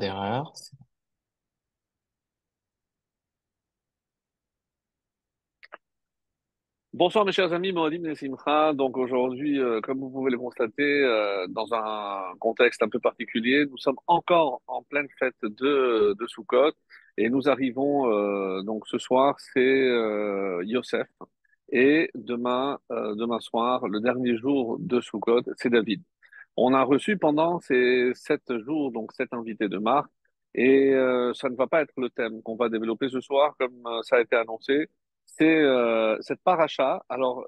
d'erreur. Bonsoir mes chers amis, Mohadim Nessimcha. Donc aujourd'hui, euh, comme vous pouvez le constater, euh, dans un contexte un peu particulier, nous sommes encore en pleine fête de, de Sukkot et nous arrivons euh, donc ce soir, c'est Yosef et demain, demain soir, le dernier jour de Sukkot, c'est David. On a reçu pendant ces sept jours donc sept invités de marque et euh, ça ne va pas être le thème qu'on va développer ce soir comme euh, ça a été annoncé c'est euh, cette paracha. Alors,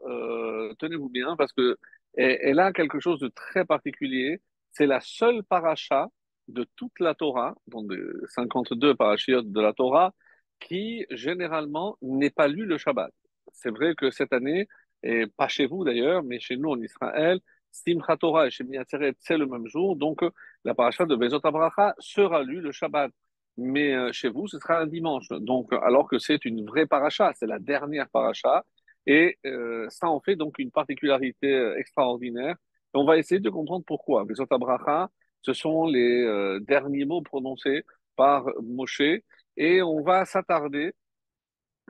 tenez-vous bien parce que elle, a quelque chose de très particulier. C'est la seule paracha de toute la Torah, donc des 52 parachiotes de la Torah, qui généralement n'est pas lu le Shabbat. C'est vrai que cette année, et pas chez vous d'ailleurs, mais chez nous en Israël, Simchat Torah et Shemini Atzeret, c'est le même jour, donc la paracha de Bezot Abracha sera lue le Shabbat mais euh, chez vous, ce sera un dimanche. Donc, alors que c'est une vraie paracha, c'est la dernière paracha, et euh, ça en fait donc une particularité euh, extraordinaire. Et on va essayer de comprendre pourquoi. Besot Abracha, ce sont les euh, derniers mots prononcés par Moshe, et on va s'attarder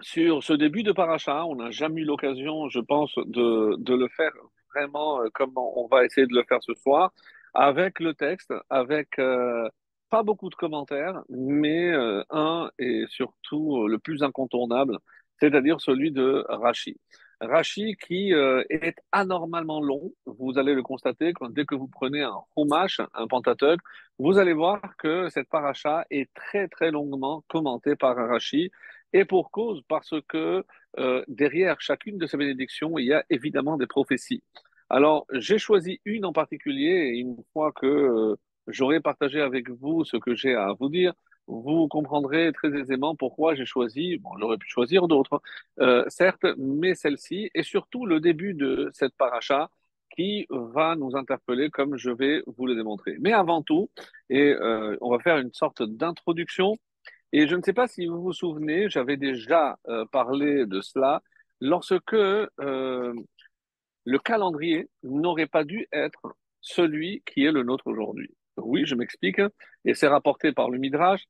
sur ce début de paracha. On n'a jamais eu l'occasion, je pense, de, de le faire vraiment euh, comme on va essayer de le faire ce soir, avec le texte, avec euh, pas beaucoup de commentaires, mais euh, un et surtout le plus incontournable, c'est-à-dire celui de Rachi. Rachi qui est anormalement long, vous allez le constater quand, dès que vous prenez un Chumash, un Pentateuch, vous allez voir que cette paracha est très très longuement commentée par Rachi, et pour cause, parce que euh, derrière chacune de ces bénédictions, il y a évidemment des prophéties. Alors, j'ai choisi une en particulier, et une fois que euh, j'aurai partagé avec vous ce que j'ai à vous dire, vous comprendrez très aisément pourquoi j'ai choisi, bon, j'aurais pu choisir d'autres, euh, certes, mais celle-ci, et surtout le début de cette paracha qui va nous interpeller comme je vais vous le démontrer. Mais avant tout, et euh, on va faire une sorte d'introduction, et je ne sais pas si vous vous souvenez, j'avais déjà euh, parlé de cela lorsque euh, le calendrier n'aurait pas dû être celui qui est le nôtre aujourd'hui. Oui, je m'explique, et c'est rapporté par le Midrash,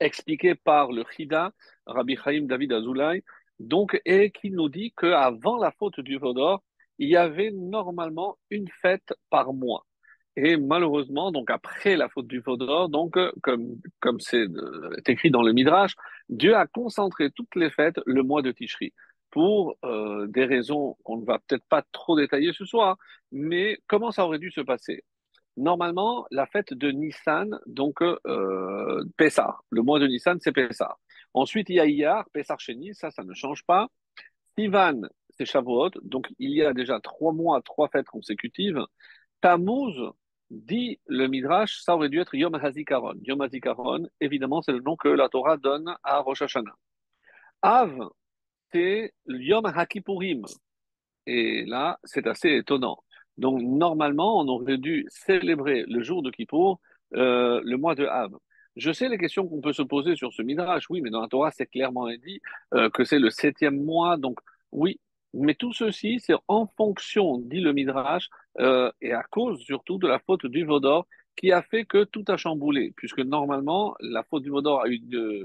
expliqué par le Chida, Rabbi Chaim David Azoulay, donc, et qui nous dit qu'avant la faute du Vaudor, il y avait normalement une fête par mois. Et malheureusement, donc après la faute du Vaudor, donc euh, comme comme c'est euh, écrit dans le Midrash, Dieu a concentré toutes les fêtes le mois de Tishri pour euh, des raisons qu'on ne va peut-être pas trop détailler ce soir, mais comment ça aurait dû se passer? Normalement, la fête de Nissan, donc euh. Le mois de Nissan, c'est Pessah. Ensuite, il y a Iyar, Pessah Sheni, ça, ça ne change pas. Sivan, c'est Shavuot. Donc, il y a déjà trois mois, trois fêtes consécutives. Tammuz, dit le Midrash, ça aurait dû être Yom HaZikaron. Yom HaZikaron, évidemment, c'est le nom que la Torah donne à Rosh Hashanah. Av, c'est Yom HaKippurim. Et là, c'est assez étonnant. Donc, normalement, on aurait dû célébrer le jour de Kippour, euh, le mois de Av. Je sais les questions qu'on peut se poser sur ce Midrash. Oui, mais dans la Torah, c'est clairement dit euh, que c'est le septième mois. Donc, oui. Mais tout ceci, c'est en fonction, dit le Midrash, euh, et à cause surtout de la faute du Vaudor, qui a fait que tout a chamboulé, puisque normalement, la faute du Vaudor a eu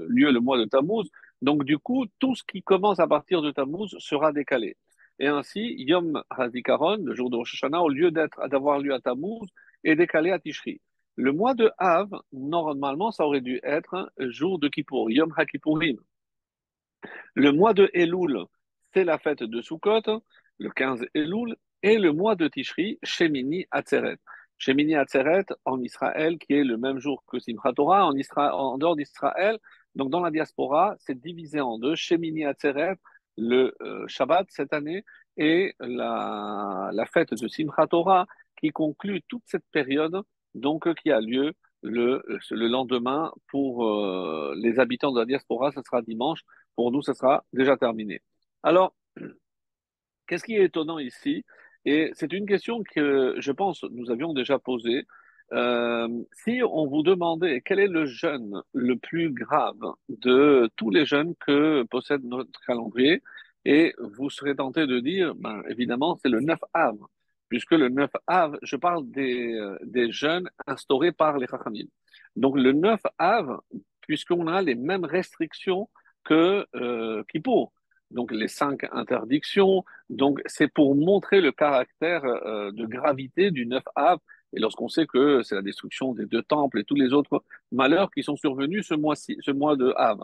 lieu le mois de Tammuz. Donc, du coup, tout ce qui commence à partir de Tammuz sera décalé. Et ainsi, Yom HaZikaron, le jour de Rosh Hashanah, au lieu d'avoir lieu à Tammuz, est décalé à Tishri. Le mois de Av, normalement, ça aurait dû être un jour de Kippour, Yom HaKippurim. Le mois de Elul, c'est la fête de Sukkot, le 15 Elul, et le mois de Tishri, Shemini Atzeret. Shemini Atzeret en Israël, qui est le même jour que Simchat Torah, en, en dehors d'Israël, donc dans la diaspora, c'est divisé en deux. Shemini Atzeret, le euh, Shabbat cette année, et la, fête de Simchat Torah, qui conclut toute cette période, donc qui a lieu le, le lendemain pour euh, les habitants de la diaspora, ce sera dimanche. Pour nous, ce sera déjà terminé. Alors, qu'est-ce qui est étonnant ici? Et c'est une question que je pense nous avions déjà posée. Euh, si on vous demandait quel est le jeûne le plus grave de tous les jeûnes que possède notre calendrier, et vous serez tenté de dire, ben, évidemment, c'est le 9 Av, puisque le 9 Av, je parle des, euh, des jeûnes instaurés par les Chachamim. Donc le 9 Av, puisqu'on a les mêmes restrictions que euh, donc les cinq interdictions, donc c'est pour montrer le caractère euh, de gravité du 9 Av, et lorsqu'on sait que c'est la destruction des deux temples et tous les autres malheurs qui sont survenus ce mois-ci, ce mois de Av.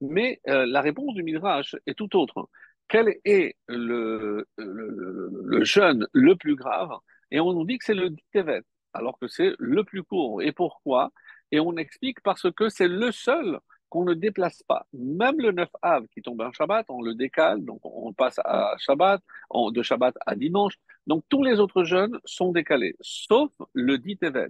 Mais euh, la réponse du Midrash est tout autre. Quel est le, le, le jeûne le plus grave? Et on nous dit que c'est le Tevet, alors que c'est le plus court. Et pourquoi? Et on explique parce que c'est le seul qu'on ne déplace pas. Même le 9 Av qui tombe un Shabbat, on le décale, donc on passe à Shabbat, de Shabbat à dimanche. Donc tous les autres jeûnes sont décalés, sauf le 10 Tevet.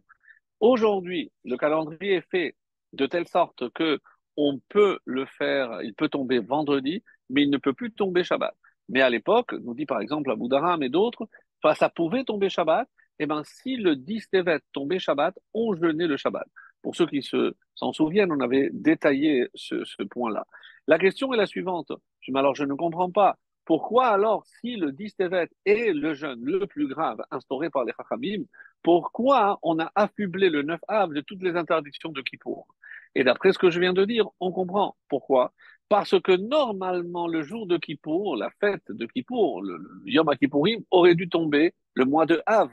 Aujourd'hui, le calendrier est fait de telle sorte que on peut le faire, il peut tomber vendredi, mais il ne peut plus tomber Shabbat. Mais à l'époque, nous dit par exemple Abu Dharam et d'autres, ça pouvait tomber Shabbat, et eh ben si le 10 Tevet tombait Shabbat, on jeûnait le Shabbat. Pour ceux qui se, s'en souviennent, on avait détaillé ce, point-là. La question est la suivante. Je, alors, je ne comprends pas. Pourquoi alors, si le 10 Tevet est le jeûne le plus grave instauré par les Chachamim, pourquoi on a affublé le 9 Av de toutes les interdictions de Kippour? Et d'après ce que je viens de dire, on comprend pourquoi. Parce que normalement, le jour de Kippour, la fête de Kippour, le, Yom Kippourim, aurait dû tomber le mois de Av.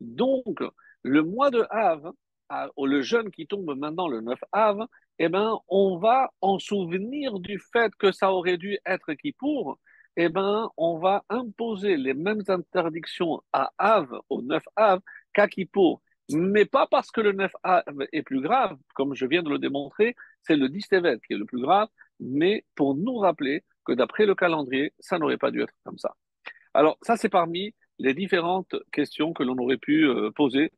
Donc, le mois de Av, le jeûne qui tombe maintenant le 9 Av, eh ben, on va en souvenir du fait que ça aurait dû être Kippour, eh ben, on va imposer les mêmes interdictions à Av, au 9 Av, qu'à Kippour mais pas parce que le 9A est plus grave, comme je viens de le démontrer, c'est le 10 Tevet qui est le plus grave, mais pour nous rappeler que d'après le calendrier, ça n'aurait pas dû être comme ça. Alors, ça, c'est parmi les différentes questions que l'on aurait pu euh, poser,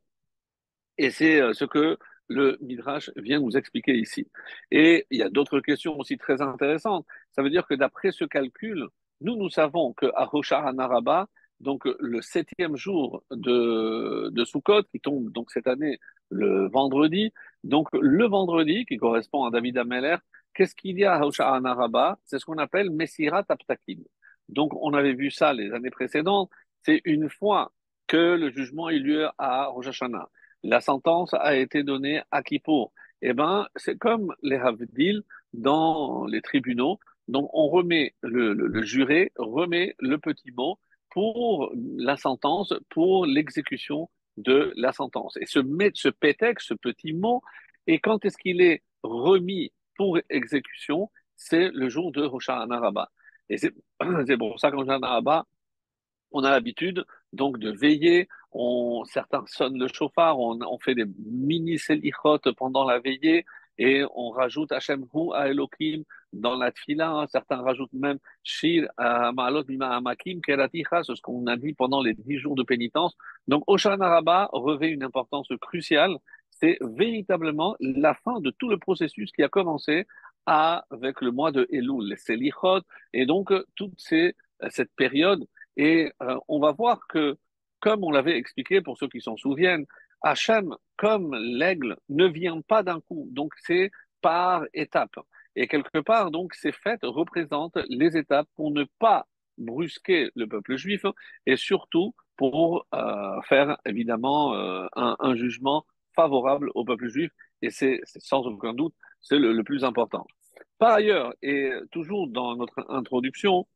et c'est euh, ce que le Midrash vient nous expliquer ici. Et il y a d'autres questions aussi très intéressantes. Ça veut dire que d'après ce calcul, nous, nous savons que à Anaraba, donc le septième jour de, de Sukkot, qui tombe donc cette année le vendredi. Donc le vendredi, qui correspond à David Ameller, qu'est-ce qu'il y a à Hosha'an Araba C'est ce qu'on appelle Messirat Aptakim. Donc on avait vu ça les années précédentes. C'est une fois que le jugement a eu lieu à Rosh Hashanah. La sentence a été donnée à Kippour. Eh ben, c'est comme les Havdil dans les tribunaux. Donc on remet le, juré, remet le petit mot pour la sentence, pour l'exécution de la sentence. Et ce, ce pétex, ce petit mot, et quand est-ce qu'il est remis pour exécution? C'est le jour de Rosh Hashanah Et c'est pour ça qu'en Hashanah on a l'habitude donc de veiller. On, certains sonnent le chauffard, on, on fait des mini selichot pendant la veillée et on rajoute Hashem à Elohim dans la tfila. Hein. certains rajoutent même Shir Ma'alot Bima Amakim Keraticha, ce qu'on a dit pendant les dix jours de pénitence. Donc Oshana Rabbah revêt une importance cruciale. C'est véritablement la fin de tout le processus qui a commencé avec le mois de Elul, les Selichot, et donc toute cette période. Et euh, on va voir que, comme on l'avait expliqué pour ceux qui s'en souviennent, Hachem, comme l'aigle, ne vient pas d'un coup. Donc, c'est par étapes. Et quelque part, donc, ces fêtes représentent les étapes pour ne pas brusquer le peuple juif et surtout pour euh, faire évidemment euh, un, jugement favorable au peuple juif. Et c'est sans aucun doute, c'est le, plus important. Par ailleurs, et toujours dans notre introduction,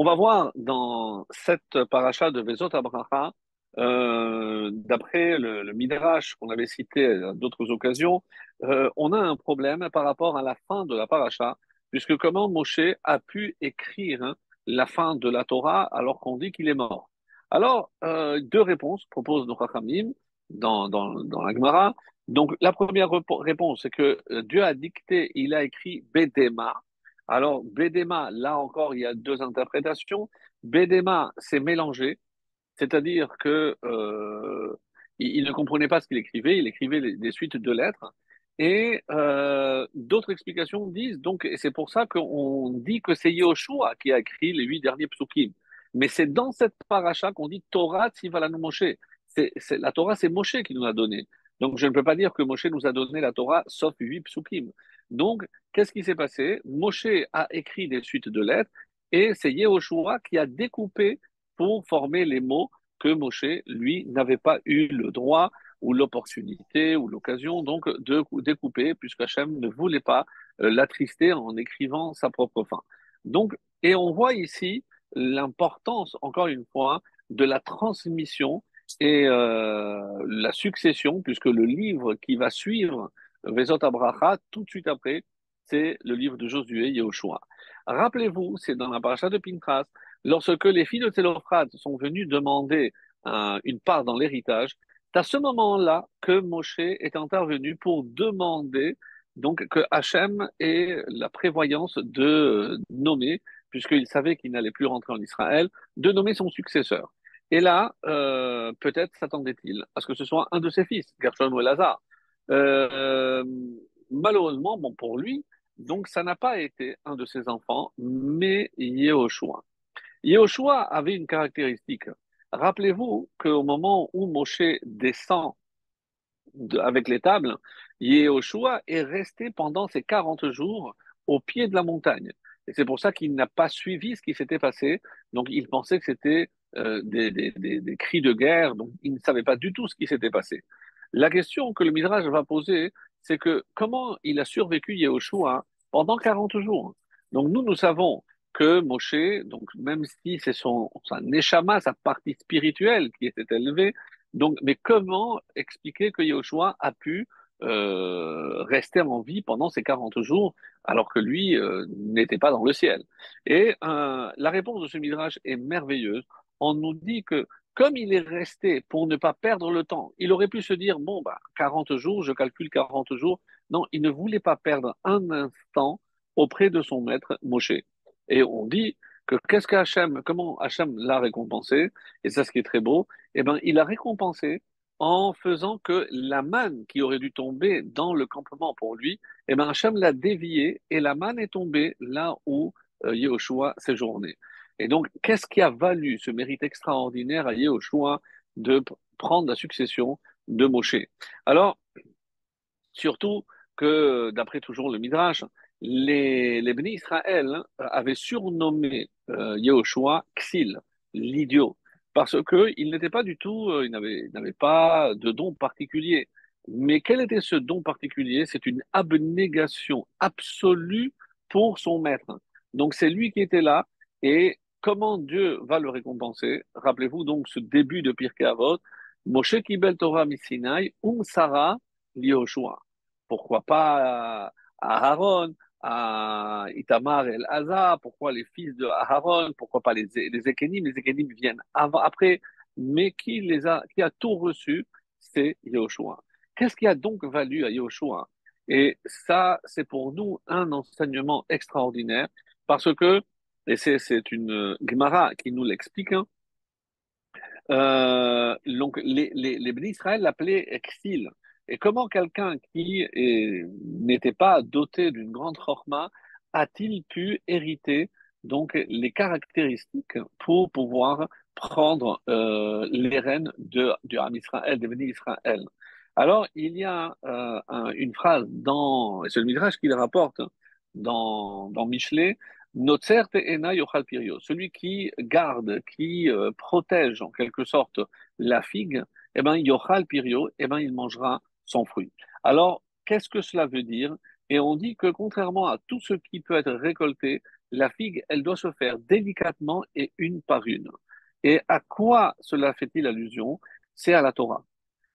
on va voir dans cette paracha de Vezot Abraha euh, d'après le, Midrash qu'on avait cité à d'autres occasions, euh, on a un problème par rapport à la fin de la paracha, puisque comment Moshe a pu écrire hein, la fin de la Torah alors qu'on dit qu'il est mort Alors, euh, deux réponses proposent nos Chachamim dans, dans, dans la Gemara. Donc, la première réponse, c'est que Dieu a dicté, il a écrit Bedema. Alors, Bedema, là encore, il y a deux interprétations. Bedema, c'est mélangé. C'est-à-dire que euh, il, ne comprenait pas ce qu'il écrivait, il écrivait des suites de lettres. Et euh, d'autres explications disent, donc, et c'est pour ça qu'on dit que c'est Yoshua qui a écrit les huit derniers psukim. Mais c'est dans cette paracha qu'on dit Torah Tzivalanu Moshe. C'est, la Torah, c'est Moshe qui nous a donné. Donc, je ne peux pas dire que Moshe nous a donné la Torah sauf huit psukim. Donc, qu'est-ce qui s'est passé? Moshe a écrit des suites de lettres et c'est Yehoshua qui a découpé pour former les mots que Moshe, lui, n'avait pas eu le droit ou l'opportunité ou l'occasion donc de découper, puisque Hachem ne voulait pas euh, l'attrister en écrivant sa propre fin. Donc, et on voit ici l'importance, encore une fois, de la transmission et euh, la succession, puisque le livre qui va suivre Vezot Abraha, tout de suite après, c'est le livre de Josué Yehoshua. Rappelez-vous, c'est dans la paracha de Pintras, lorsque les filles de Télophrate sont venues demander euh, une part dans l'héritage, c'est à ce moment-là que Moshe est intervenu pour demander donc que Hachem ait la prévoyance de nommer, puisqu'il savait qu'il n'allait plus rentrer en Israël, de nommer son successeur. Et là, euh, peut-être s'attendait-il à ce que ce soit un de ses fils, Gershon ou Elazar. Euh, malheureusement, bon pour lui, donc ça n'a pas été un de ses enfants, mais Yehoshua. Yehoshua avait une caractéristique. Rappelez-vous qu'au moment où Moshe descend avec les tables, Yehoshua est resté pendant ces 40 jours au pied de la montagne. Et c'est pour ça qu'il n'a pas suivi ce qui s'était passé. Donc il pensait que c'était euh, des, des, des, cris de guerre, donc il ne savait pas du tout ce qui s'était passé. La question que le Midrash va poser, c'est que comment il a survécu Yehoshua pendant 40 jours? Donc nous, nous savons que Moshe, donc même si c'est son, son sa partie spirituelle qui était élevée, donc, mais comment expliquer que Yehoshua a pu euh, rester en vie pendant ces 40 jours alors que lui euh, n'était pas dans le ciel? Et euh, la réponse de ce Midrash est merveilleuse on nous dit que comme il est resté pour ne pas perdre le temps, il aurait pu se dire, bon, bah, 40 jours, je calcule 40 jours. Non, il ne voulait pas perdre un instant auprès de son maître Moshe. Et on dit que qu'est-ce que comment Hachem l'a récompensé, et ça ce qui est très beau, eh ben, il a récompensé en faisant que la manne qui aurait dû tomber dans le campement pour lui, eh ben, Hachem l'a déviée et la manne est tombée là où euh, Yehoshua séjournait. Et donc, qu'est-ce qui a valu ce mérite extraordinaire à Yehoshua de prendre la succession de Moshe? Alors, surtout que, d'après toujours le Midrash, les, les bénis Israël avaient surnommé euh, Yehoshua Xil, l'idiot, parce qu'il n'était pas du tout, euh, il n'avait pas de don particulier. Mais quel était ce don particulier? C'est une abnégation absolue pour son maître. Donc c'est lui qui était là et comment Dieu va le récompenser? Rappelez-vous donc ce début de Pirkei Avot, Moshe Kibel Torah Misinai, Um Sarah Lioshua. Pourquoi pas à Aaron, à Itamar El Haza, pourquoi les fils de Aaron, pourquoi pas les, les Ekenim, les Ekenim viennent après, mais qui les a, qui a tout reçu, c'est Yoshua. Qu'est-ce qui a donc valu à Yoshua? Et ça, c'est pour nous un enseignement extraordinaire, parce que et c'est une euh, Gemara qui nous l'explique. Hein. Euh, donc, les, les, les Israël l'appelaient exil. Et comment quelqu'un qui n'était pas doté d'une grande chorma a-t-il pu hériter donc les caractéristiques pour pouvoir prendre euh, les rênes de, du Ham des Israël Alors, il y a une phrase dans, c'est le Midrash qui le rapporte dans, dans Michelet, celui qui garde, qui euh, protège en quelque sorte la figue, eh ben, yochal pirio, eh ben, il mangera son fruit. Alors, qu'est-ce que cela veut dire? Et on dit que contrairement à tout ce qui peut être récolté, la figue, elle doit se faire délicatement et une par une. Et à quoi cela fait-il allusion? C'est à la Torah.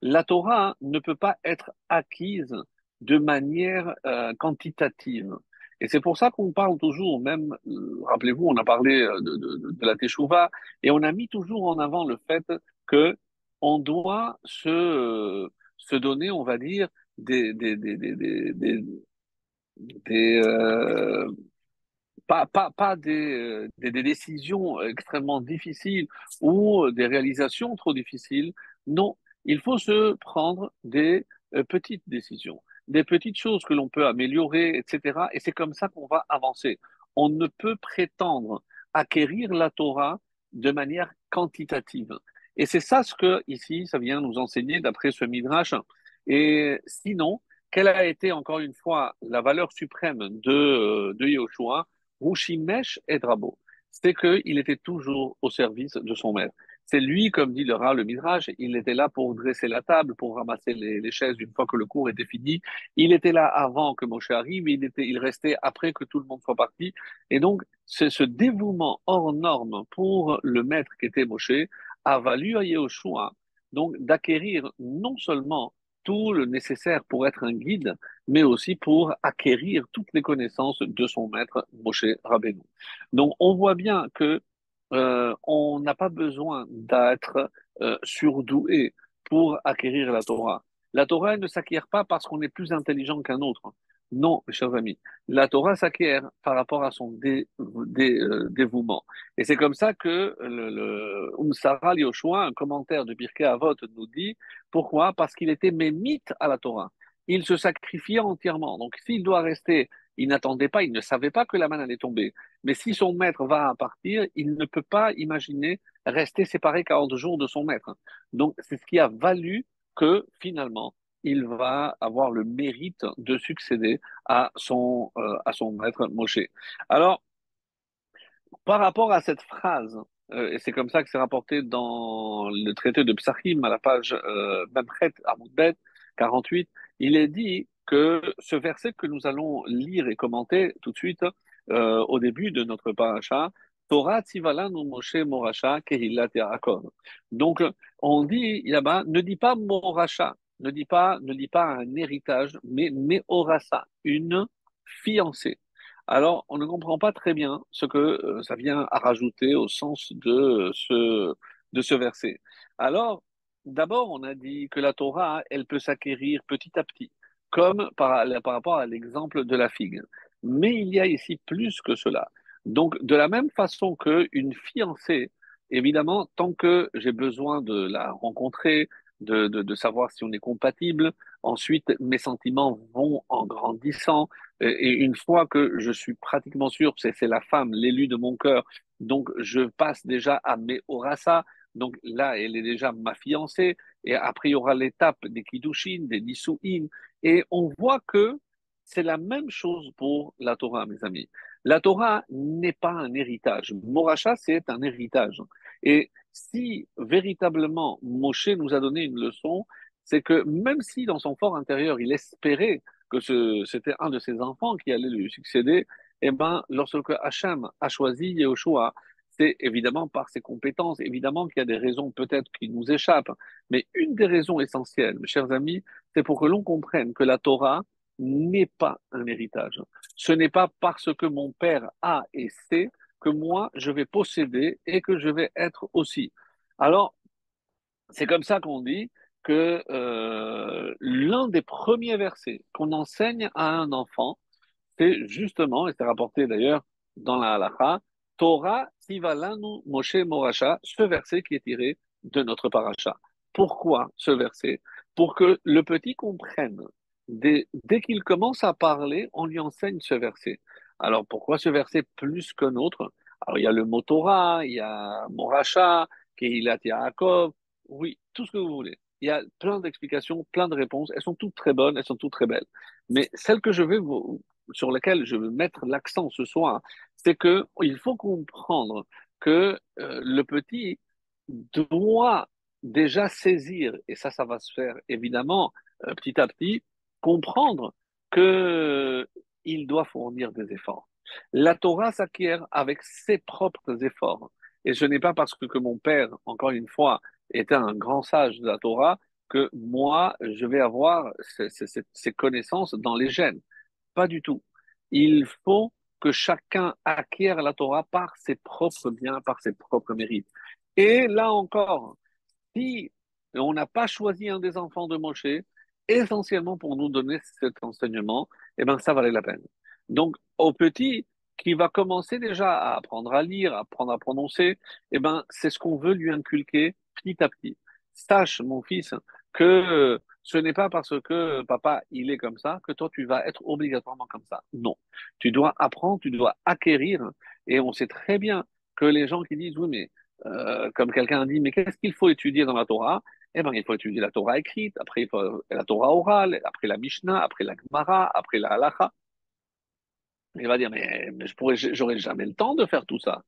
La Torah ne peut pas être acquise de manière euh, quantitative. Et c'est pour ça qu'on parle toujours, même, euh, rappelez-vous, on a parlé euh, de, la Teshuvah, et on a mis toujours en avant le fait que on doit se, euh, donner, on va dire, des, pas, des, décisions extrêmement difficiles ou des réalisations trop difficiles. Non, il faut se prendre des petites décisions des petites choses que l'on peut améliorer, etc. Et c'est comme ça qu'on va avancer. On ne peut prétendre acquérir la Torah de manière quantitative. Et c'est ça ce que ici, ça vient nous enseigner d'après ce Midrash. Et sinon, quelle a été encore une fois la valeur suprême de, de Yahushua Rushimesh et Drabo C'est qu'il était toujours au service de son maître. C'est lui, comme dit le rat, le Midrash, il était là pour dresser la table, pour ramasser les, chaises une fois que le cours était fini. Il était là avant que Moshe arrive, il, était, il restait après que tout le monde soit parti. Et donc, c'est ce dévouement hors norme pour le maître qui était Moshe a valu à Yehoshua donc d'acquérir non seulement tout le nécessaire pour être un guide, mais aussi pour acquérir toutes les connaissances de son maître Moshe Rabbeinu. Donc on voit bien que euh, on n'a pas besoin d'être euh, surdoué pour acquérir la Torah. La Torah ne s'acquiert pas parce qu'on est plus intelligent qu'un autre. Non, mes chers amis, la Torah s'acquiert par rapport à son euh, dévouement. Et c'est comme ça que le, le Umsara Yoshua, un commentaire de Birkei Avot, nous dit pourquoi? Parce qu'il était mémite à la Torah. Il se sacrifiait entièrement. Donc s'il doit rester, il n'attendait pas, il ne savait pas que la main allait tomber. Mais si son maître va partir, il ne peut pas imaginer rester séparé 40 jours de son maître. Donc c'est ce qui a valu que finalement, il va avoir le mérite de succéder à son, euh, à son maître Moshe. Alors, par rapport à cette phrase, euh, et c'est comme ça que c'est rapporté dans le traité de Psachim à la page euh, Amoudbet 48, il est dit que ce verset que nous allons lire et commenter tout de suite euh, au début de notre paracha, Torah Tzivalanu Moshe Moracha Kehillat Yaakov. Donc, on dit là-bas, ne dis pas Moracha, ne dit pas, ne dit pas un héritage, mais Meorasa, une fiancée. Alors, on ne comprend pas très bien ce que euh, ça vient à rajouter au sens de ce, de ce verset. Alors, d'abord, on a dit que la Torah, elle peut s'acquérir petit à petit, comme par, par rapport à l'exemple de la figue. Mais il y a ici plus que cela. Donc, de la même façon qu'une fiancée, évidemment, tant que j'ai besoin de la rencontrer, de, de, savoir si on est compatible. Ensuite, mes sentiments vont en grandissant. Et une fois que je suis pratiquement sûr, c'est la femme, l'élu de mon cœur, donc je passe déjà à mes orasa. Donc là, elle est déjà ma fiancée. Et après, il y aura l'étape des kiddushin, des nisuin. Et on voit que c'est la même chose pour la Torah, mes amis. La Torah n'est pas un héritage. Moracha, c'est un héritage. Et si véritablement Moshe nous a donné une leçon, c'est que même si dans son fort intérieur, il espérait que c'était un de ses enfants qui allait lui succéder, eh ben, lorsque Hachem a choisi Yehoshua, c'est évidemment par ses compétences, évidemment qu'il y a des raisons peut-être qui nous échappent, mais une des raisons essentielles, mes chers amis, c'est pour que l'on comprenne que la Torah n'est pas un héritage. Ce n'est pas parce que mon père a et sait que moi, je vais posséder et que je vais être aussi. Alors, c'est comme ça qu'on dit que euh, l'un des premiers versets qu'on enseigne à un enfant, c'est justement, et c'est rapporté d'ailleurs dans la halakha, Torah Tivalanu Moshe Moracha, ce verset qui est tiré de notre paracha. Pourquoi ce verset? Pour que le petit comprenne, dès, dès qu'il commence à parler, on lui enseigne ce verset. Alors pourquoi ce verset plus qu'un autre? Alors il y a le mot Torah, il y a Moracha, Kehilat Yaakov, oui, tout ce que vous voulez. Il y a plein d'explications, plein de réponses. Elles sont toutes très bonnes, elles sont toutes très belles. Mais celle que je vais vous, sur laquelle je veux mettre l'accent ce soir, c'est que il faut comprendre que euh, le petit doit déjà saisir, et ça, ça va se faire évidemment euh, petit à petit, comprendre que il doit fournir des efforts. La Torah s'acquiert avec ses propres efforts. Et ce n'est pas parce que, mon père, encore une fois, était un grand sage de la Torah que moi, je vais avoir ces, connaissances dans les gènes. Pas du tout. Il faut que chacun acquiert la Torah par ses propres biens, par ses propres mérites. Et là encore, si on n'a pas choisi un des enfants de Moshe, essentiellement pour nous donner cet enseignement, eh ben, ça valait la peine. Donc, au petit, qui va commencer déjà à apprendre à lire, à apprendre à prononcer, eh ben, c'est ce qu'on veut lui inculquer petit à petit. Sache, mon fils, que ce n'est pas parce que papa, il est comme ça, que toi, tu vas être obligatoirement comme ça. Non. Tu dois apprendre, tu dois acquérir. Et on sait très bien que les gens qui disent, oui, mais euh, comme quelqu'un dit, mais qu'est-ce qu'il faut étudier dans la Torah? Eh ben, il faut étudier la Torah écrite, après il faut la Torah orale, après la Mishnah, après la Gemara, après la Halacha. Il va dire, mais, mais je pourrais, j'aurais jamais le temps de faire tout ça.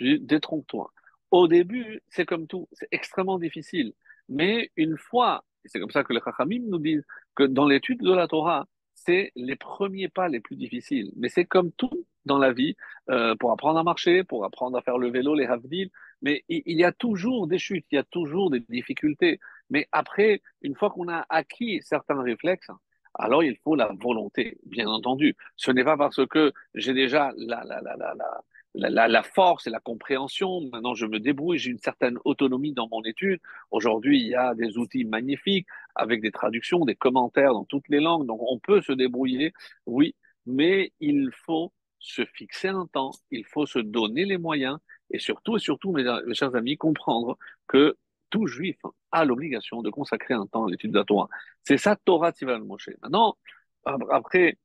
Détrompe-toi. Au début, c'est comme tout, c'est extrêmement difficile. Mais une fois, et c'est comme ça que les Chachamim nous disent que dans l'étude de la Torah, c'est les premiers pas les plus difficiles. Mais c'est comme tout dans la vie, euh, pour apprendre à marcher, pour apprendre à faire le vélo, les havdil, mais il, il y a toujours des chutes, il y a toujours des difficultés. Mais après, une fois qu'on a acquis certains réflexes, alors il faut la volonté, bien entendu. Ce n'est pas parce que j'ai déjà la, la, la, la, la la, la, force et la compréhension. Maintenant, je me débrouille, j'ai une certaine autonomie dans mon étude. Aujourd'hui, il y a des outils magnifiques avec des traductions, des commentaires dans toutes les langues. Donc, on peut se débrouiller, oui, mais il faut se fixer un temps, il faut se donner les moyens et surtout, et surtout, mes, chers amis, comprendre que tout juif a l'obligation de consacrer un temps à l'étude de la Torah. C'est ça Torah Tival Moshe. Maintenant, après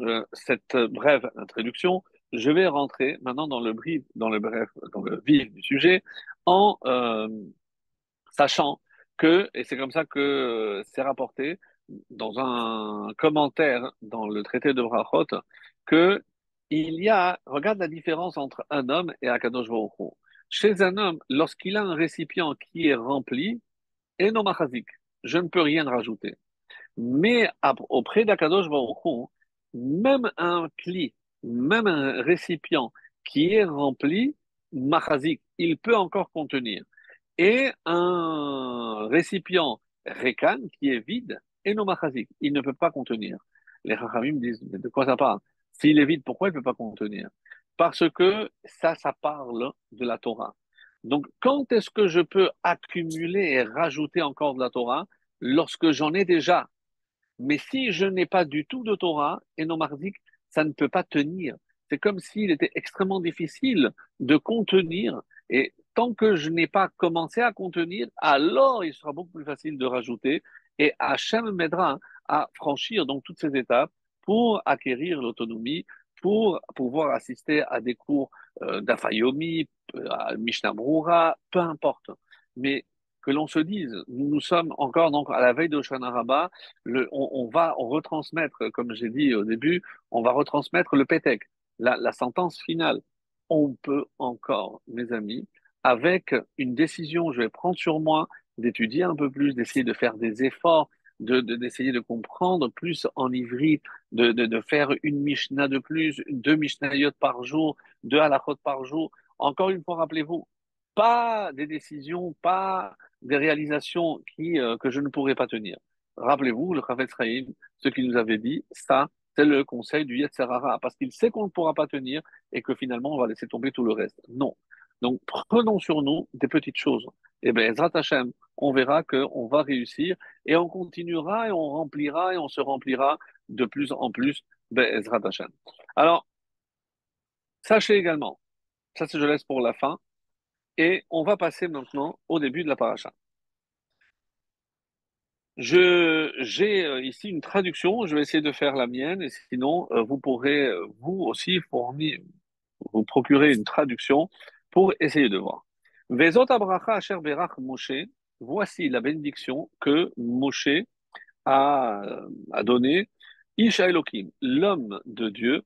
euh, cette brève introduction, je vais rentrer maintenant dans le bref, dans le bref, dans le vif du sujet, en euh, sachant que, et c'est comme ça que euh, c'est rapporté dans un commentaire dans le traité de Brachot, que il y a, regarde la différence entre un homme et Akadosh Baruch Chez un homme, lorsqu'il a un récipient qui est rempli, et non je ne peux rien rajouter. Mais auprès d'Akadosh Baruch même un pli même un récipient qui est rempli, machazik, il peut encore contenir. Et un récipient rekan qui est vide, et non il ne peut pas contenir. Les rachamim disent, de quoi ça parle? S'il est vide, pourquoi il ne peut pas contenir? Parce que ça, ça parle de la Torah. Donc, quand est-ce que je peux accumuler et rajouter encore de la Torah? Lorsque j'en ai déjà. Mais si je n'ai pas du tout de Torah, et non ça ne peut pas tenir. C'est comme s'il était extrêmement difficile de contenir. Et tant que je n'ai pas commencé à contenir, alors il sera beaucoup plus facile de rajouter. Et Hachem m'aidera à franchir donc toutes ces étapes pour acquérir l'autonomie, pour pouvoir assister à des cours euh, d'Afayomi, à Mishnah peu importe. Mais que l'on se dise, nous sommes encore donc à la veille de Rabbah, le, on, va retransmettre, comme j'ai dit au début, on va retransmettre le Pétek, la, sentence finale. On peut encore, mes amis, avec une décision, je vais prendre sur moi d'étudier un peu plus, d'essayer de faire des efforts, de, d'essayer de, comprendre plus en ivri, de, de, de, faire une Mishnah de plus, deux Mishnayot par jour, deux halachot par jour. Encore une fois, rappelez-vous, pas des décisions, pas des réalisations qui, euh, que je ne pourrais pas tenir. Rappelez-vous, le Chafetz Chaim, ce qu'il nous avait dit, ça, c'est le conseil du Yetzerara, parce qu'il sait qu'on ne pourra pas tenir et que finalement, on va laisser tomber tout le reste. Non. Donc, prenons sur nous des petites choses. Et eh bien, Ezrat Hashem, on verra qu'on va réussir et on continuera et on remplira et on se remplira de plus en plus Ezrat Hashem. Alors, sachez également, ça, je laisse pour la fin, et on va passer maintenant au début de la paracha. J'ai euh, ici une traduction, je vais essayer de faire la mienne, et sinon, euh, vous pourrez, euh, vous aussi, fournir, vous procurer une traduction pour essayer de voir. Vezot abracha asher berach Moshe, voici la bénédiction que Moshe a, a donnée, Isha Elohim, l'homme de Dieu,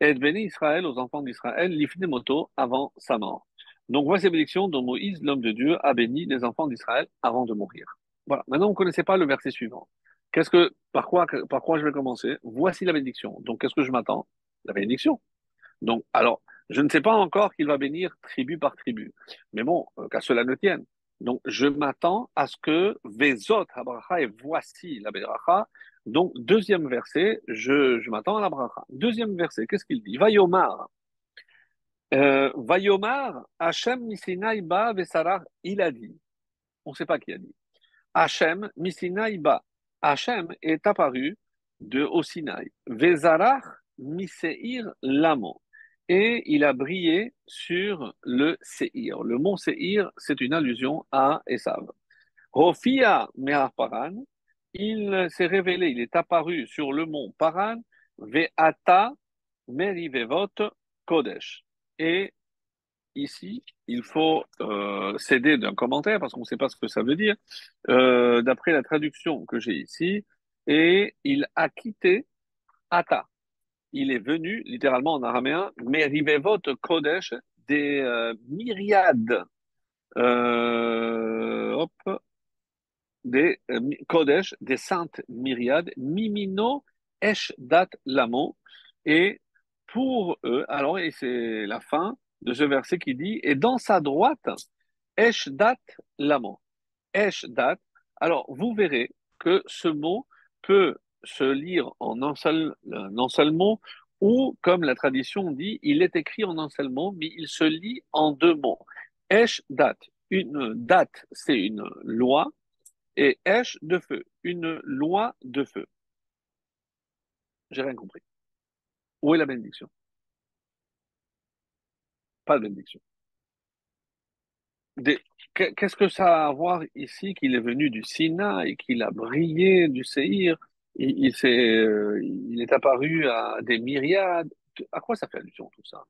et béni Israël aux enfants d'Israël, l'ifne moto avant sa mort. Donc voici la bénédiction dont Moïse, l'homme de Dieu, a béni les enfants d'Israël avant de mourir. Voilà. Maintenant, vous ne connaissez pas le verset suivant. Qu'est-ce que, par quoi, je vais commencer? Voici la bénédiction. Donc, qu'est-ce que je m'attends? La bénédiction. Donc, alors, je ne sais pas encore qu'il va bénir tribu par tribu. Mais bon, euh, qu'à cela ne tienne. Donc, je m'attends à ce que Vezot Abraha et voici la Béracha. Donc, deuxième verset, je, je m'attends à la bracha. Deuxième verset, qu'est-ce qu'il dit? Vayomar. Euh, Vayomar, Hachem Misinaï Ba Vesarach, il a dit. On ne sait pas qui a dit. Hachem Misinaï Ba. Hachem est apparu de au Sinaï. Vezarach Miseir Lamo. Et il a brillé sur le Seir. Le mont Seir, c'est une allusion à Esav. Rofia Me'ar Paran, il s'est révélé, il est apparu sur le mont Paran, Ve'ata Merivevot Kodesh. Et ici, il faut euh, céder d'un commentaire parce qu'on ne sait pas ce que ça veut dire. Euh, d'après la traduction que j'ai ici, et il a quitté Ata. Il est venu, littéralement en araméen, Merivevot Kodesh, des euh, myriades hop, des Kodesh, des saintes myriades, Mimino Esh Lamo. Et pour eux, alors, et c'est la fin de ce verset qui dit, et dans sa droite, Esh Dat Lamo. Esh Dat. Alors, vous verrez que ce mot peut se lire en un seul, un seul mot, ou comme la tradition dit, il est écrit en un seul mot, mais il se lit en deux mots. Esh Dat. Une date, c'est une loi, et Esh de feu, une loi de feu. J'ai rien compris. Où est la bénédiction? Pas de bénédiction. Qu'est-ce que ça a à voir ici qu'il est venu du Sina et qu'il a brillé du Seir il, il, euh, il est apparu à des myriades. À quoi ça fait allusion tout ça?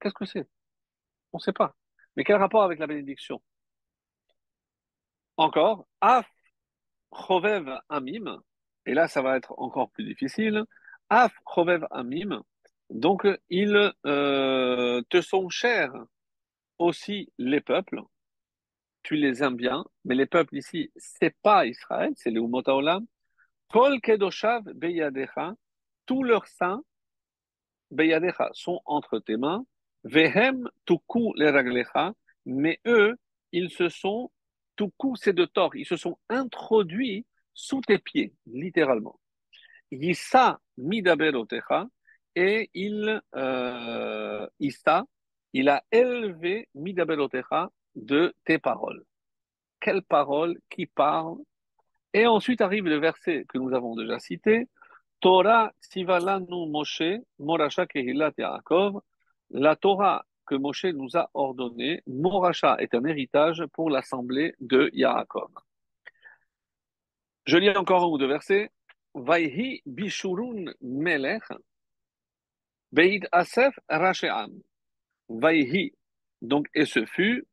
Qu'est-ce que c'est? On ne sait pas. Mais quel rapport avec la bénédiction? Encore, Af Chovev Amim, et là ça va être encore plus difficile. Af Amim, donc ils euh, te sont chers aussi les peuples, tu les aimes bien, mais les peuples ici, c'est pas Israël, c'est les Umotaolam. Kol Kedoshav Beyadecha, tous leurs saints, Beyadecha, sont entre tes mains. Vehem Tuku les Raglecha, mais eux, ils se sont, Tuku c'est de tort, ils se sont introduits sous tes pieds, littéralement. Midaberotecha, et il, euh, il a élevé Midaberotecha de tes paroles. Quelles paroles qui parlent Et ensuite arrive le verset que nous avons déjà cité, Torah Sivalanu Moshe, Morasha Kehilat Yaakov, la Torah que Moshe nous a ordonnée, Morasha est un héritage pour l'assemblée de Yaakov. Je lis encore un ou deux versets. Vaihi Bishurun Melech, Beid Asef Rashe'am. Vaihi, donc, et ce fut,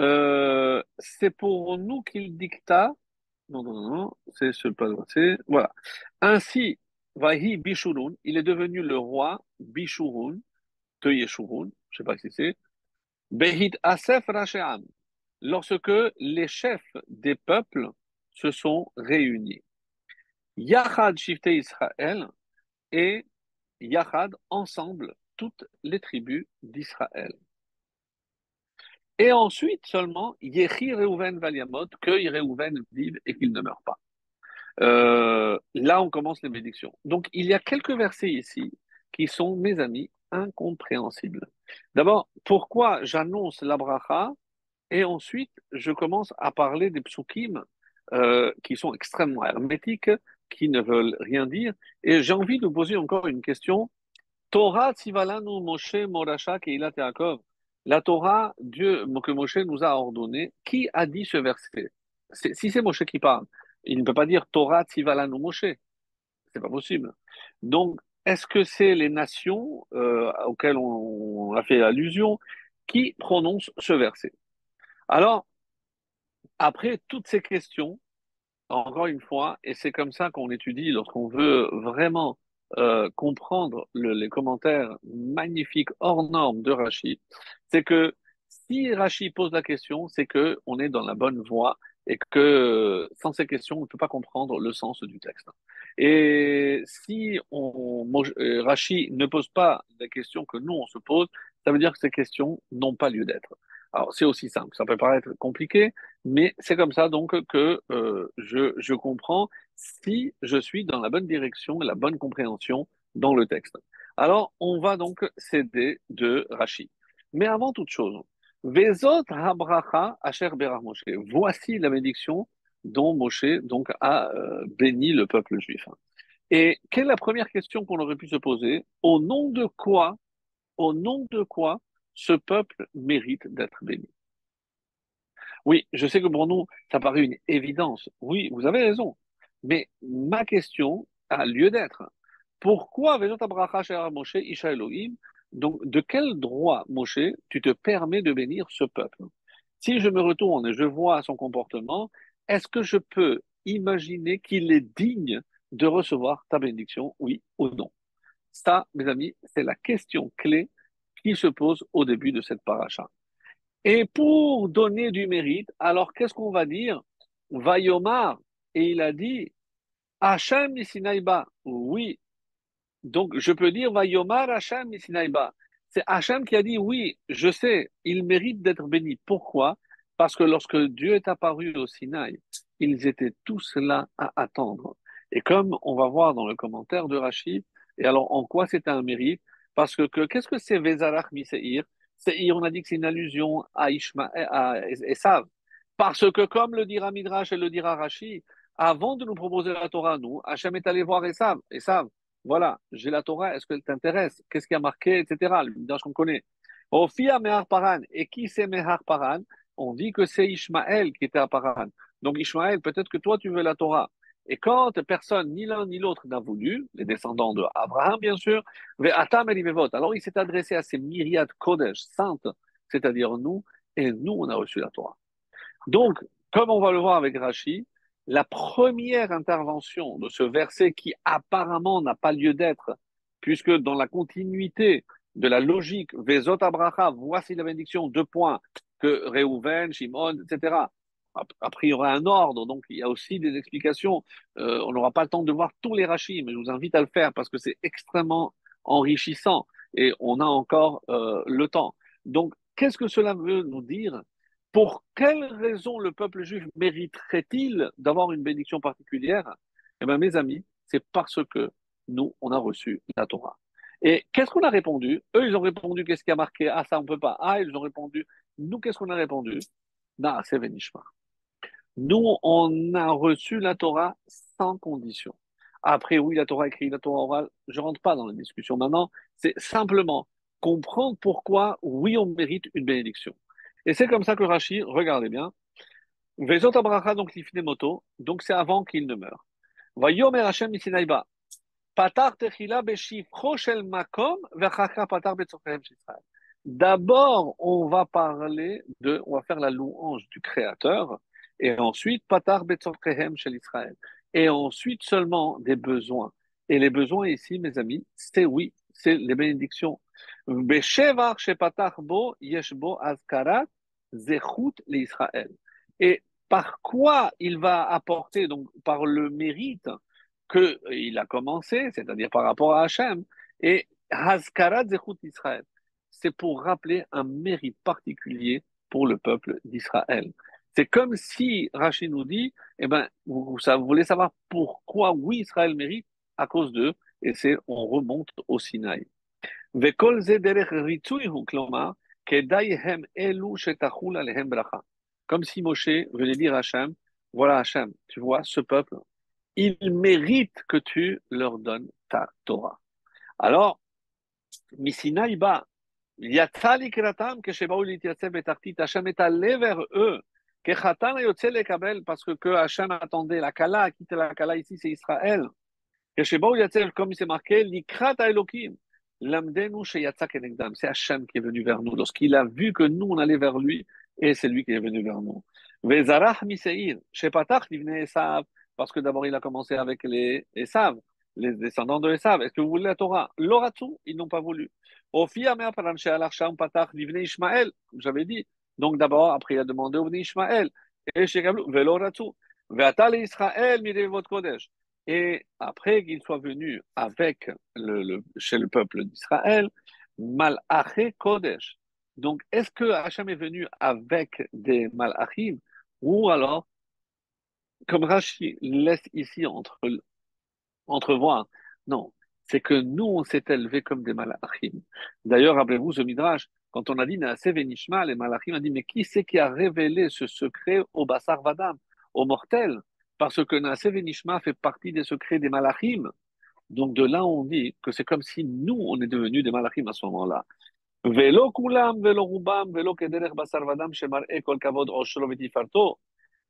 euh, c'est pour nous qu'il dicta, non, non, non, c'est ce pas voilà. Ainsi, Vahi Bishurun, il est devenu le roi Bishurun, de Yeshurun, je sais pas si c'est, Behit Asef Rasheam, lorsque les chefs des peuples se sont réunis. Yachad Shifte Israël et Yachad ensemble toutes les tribus d'Israël. Et ensuite seulement, Yehi Reuven Valiamot, que Reuven vive et qu'il ne meure pas. Euh, là, on commence les bénédictions. Donc, il y a quelques versets ici qui sont, mes amis, incompréhensibles. D'abord, pourquoi j'annonce la bracha et ensuite je commence à parler des psukim euh, qui sont extrêmement hermétiques, qui ne veulent rien dire. Et j'ai envie de vous poser encore une question. Torah Tzivalanu. La Torah, Dieu que Moshe nous a ordonné, qui a dit ce verset? Si c'est Moshe qui parle, il ne peut pas dire Torah Tzivalanu Moshe. C'est pas possible. Donc, est-ce que c'est les nations euh, auxquelles on, a fait allusion qui prononcent ce verset? Alors, après toutes ces questions, encore une fois, et c'est comme ça qu'on étudie lorsqu'on veut vraiment euh, comprendre les commentaires magnifiques hors normes de Rachid, c'est que si Rachid pose la question, c'est que on est dans la bonne voie et que sans ces questions, on ne peut pas comprendre le sens du texte. Et si on, euh, Rachid ne pose pas la question que nous on se pose, ça veut dire que ces questions n'ont pas lieu d'être. Alors c'est aussi simple, ça peut paraître compliqué, mais c'est comme ça donc que euh, je, je comprends si je suis dans la bonne direction et la bonne compréhension dans le texte. Alors on va donc céder de Rachid. Mais avant toute chose, Moshe. Voici la bénédiction dont Moshe donc a euh, béni le peuple juif. Et quelle est la première question qu'on aurait pu se poser? Au nom de quoi, au nom de quoi? Ce peuple mérite d'être béni Oui, je sais que pour nous, ça paraît une évidence. Oui, vous avez raison. Mais ma question a lieu d'être. Pourquoi Moshe Isha Elohim donc, de quel droit, Moshe, tu te permets de bénir ce peuple? Si je me retourne et je vois son comportement, est-ce que je peux imaginer qu'il est digne de recevoir ta bénédiction, oui ou non? Ça, mes amis, c'est la question clé se pose au début de cette paracha. Et pour donner du mérite, alors qu'est-ce qu'on va dire? Vayomar, et il a dit, Hachem Misinaïba. Oui. Donc, je peux dire, Vayomar Hachem Misinaïba. C'est Hachem qui a dit, oui, je sais, il mérite d'être béni. Pourquoi? Parce que lorsque Dieu est apparu au Sinaï, ils étaient tous là à attendre. Et comme on va voir dans le commentaire de Rachid, et alors en quoi c'est un mérite? Parce que, qu'est-ce que c'est Vezarach Miseir? Seir, on a dit que c'est une allusion à, Ishma, à Esav. Parce que comme le dira Midrash et le dira Rachid, avant de nous proposer la Torah, nous, Hachem est allé voir Esav. Esav, voilà, j'ai la Torah, est-ce qu'elle t'intéresse? Qu'est-ce qui a marqué, etc. Le Midrash qu'on connaît. Ophia Mehar Paran. Et qui c'est Mehar Paran? On dit que c'est Ishmaël qui était à Paran. Donc Ishmaël, peut-être que toi tu veux la Torah. Et quand personne, ni l'un ni l'autre n'a voulu, les descendants de Abraham bien sûr, alors il s'est adressé à ces myriades Kodesh, saintes, c'est-à-dire nous, et nous on a reçu la Torah. Donc, comme on va le voir avec Rashi, la première intervention de ce verset qui apparemment n'a pas lieu d'être, puisque dans la continuité de la logique, Vezot Abraha, voici la bénédiction, deux points, que Reuven, Shimon, etc. Après, il y aura un ordre, donc il y a aussi des explications. Euh, on n'aura pas le temps de voir tous les rachis, mais je vous invite à le faire parce que c'est extrêmement enrichissant et on a encore euh, le temps. Donc, qu'est-ce que cela veut nous dire? Pour quelle raison le peuple juif mériterait-il d'avoir une bénédiction particulière? Eh bien, mes amis, c'est parce que nous, on a reçu la Torah. Et qu'est-ce qu'on a répondu? Eux, ils ont répondu qu'est-ce qui a marqué? Ah, ça, on peut pas. Ah, ils ont répondu. Nous, qu'est-ce qu'on a répondu? C'est Venishma. Nous, on a reçu la Torah sans condition. Après, oui, la Torah écrite, la Torah orale, je ne rentre pas dans la discussion maintenant. C'est simplement comprendre pourquoi, oui, on mérite une bénédiction. Et c'est comme ça que Rachid, regardez bien, Vezot Abracha, donc moto, donc c'est avant qu'il ne meure. D'abord, on va parler de, on va faire la louange du Créateur, et ensuite, Patar Betzorkehem chez l'Israël. Et ensuite seulement des besoins. Et les besoins ici, mes amis, c'est oui, c'est les bénédictions. Bo, Azkarat, Zechut l'Israël. Et par quoi il va apporter, donc par le mérite qu'il a commencé, c'est-à-dire par rapport à Hachem, et Azkarat Zechut l'Israël. C'est pour rappeler un mérite particulier pour le peuple d'Israël. C'est comme si Rachid nous dit, eh ben, vous, voulez savoir pourquoi oui Israël mérite? À cause d'eux, et c'est on remonte au Sinaï. Comme si Moshe venait dire à Hachem, voilà Hachem, tu vois, ce peuple, il mérite que tu leur donnes ta Torah. Alors, Misinaï ba, Yatzali Kratam, Keshebaou Litiatzeb et Hachem est allé vers eux parce que, que Hachem attendait la Kala, a quitté la Kala ici, c'est Israël. Comme il s'est marqué, c'est Hachem qui est venu vers nous. Lorsqu'il a vu que nous, on allait vers lui, et c'est lui qui est venu vers nous. Parce que d'abord, il a commencé avec les Esav, les descendants de Esav. Est-ce que vous voulez la Torah? L'oratu, ils n'ont pas voulu. J'avais dit, donc d'abord, après il a demandé au Ishmaël, et après qu'il soit venu avec le, chez le peuple d'Israël, Malaché Kodesh. Donc, est-ce que Hachem est venu avec des Malachim ou alors, comme Rashi laisse ici entre, entrevoir, non, c'est que nous, on s'est élevés comme des Malachim. D'ailleurs, rappelez-vous ce Midrash, quand on a dit Naase Venishma, les Malachim ont dit Mais qui c'est qui a révélé ce secret au Bassar Vadam, au mortel? Parce que Naase Venishma fait partie des secrets des Malachim. Donc de là, on dit que c'est comme si nous, on est devenus des Malachim à ce moment-là. Velo kulam, velo rubam, velo kederech basar vadam, shemar kol kavod.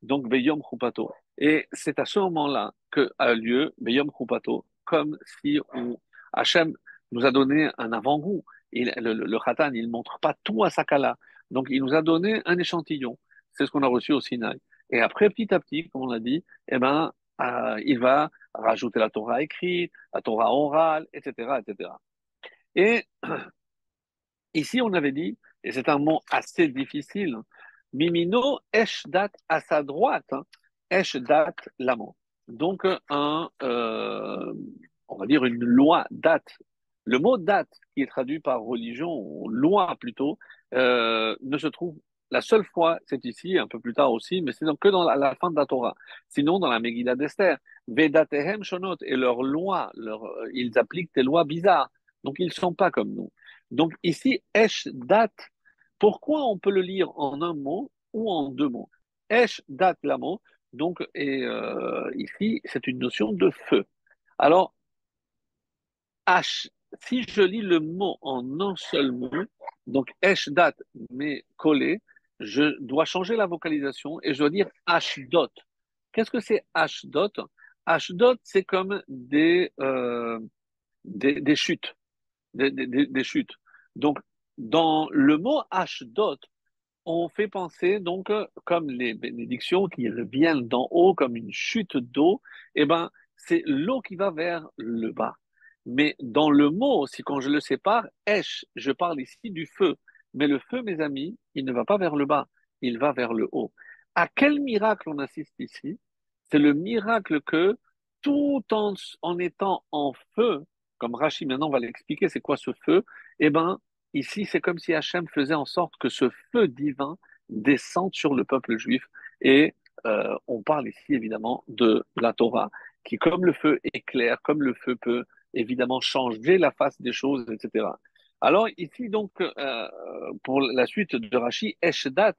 Donc, Beyom Chupato. Et c'est à ce moment-là que a lieu Beyom Chupato, comme si on, Hachem nous a donné un avant-goût le, le, Khatan, il ne montre pas tout à Sakala. Donc, il nous a donné un échantillon. C'est ce qu'on a reçu au Sinaï. Et après, petit à petit, comme on l'a dit, eh ben, euh, il va rajouter la Torah écrite, la Torah orale, etc., etc. Et ici, on avait dit, et c'est un mot assez difficile. Mimino, Eshdat à sa droite, hein. Eshdat l'amant. Donc, un, euh, on va dire une loi, date. Le mot date, qui est traduit par religion, ou loi plutôt, euh, ne se trouve la seule fois, c'est ici, un peu plus tard aussi, mais c'est donc que dans la, fin de la Torah. Sinon, dans la Megillah d'Esther, Vedatehem Shonot et leurs lois, leur, euh, ils appliquent des lois bizarres. Donc, ils ne sont pas comme nous. Donc, ici, Esh Dat, pourquoi on peut le lire en un mot ou en deux mots? Esh Dat mot, donc, et euh, ici, c'est une notion de feu. Alors, H, si je lis le mot en un seul mot, donc Esh Dat, mais collé, je dois changer la vocalisation et je dois dire H-dot. Qu'est-ce que c'est H-dot H-dot, c'est comme des, euh, des, chutes. Des, des, chutes. Donc, dans le mot H-dot, on fait penser, donc, comme les bénédictions qui viennent d'en haut, comme une chute d'eau, eh ben, c'est l'eau qui va vers le bas. Mais dans le mot, si quand je le sépare, Esh, je parle ici du feu. Mais le feu, mes amis, il ne va pas vers le bas, il va vers le haut. À quel miracle on assiste ici? C'est le miracle que tout en, étant en feu, comme Rachid maintenant va l'expliquer, c'est quoi ce feu? Eh bien, ici, c'est comme si Hachem faisait en sorte que ce feu divin descende sur le peuple juif. Et euh, on parle ici évidemment de la Torah, qui comme le feu éclaire, comme le feu peut évidemment changer la face des choses, etc. Alors ici, donc, euh, pour la suite de Rashi, Eshdat,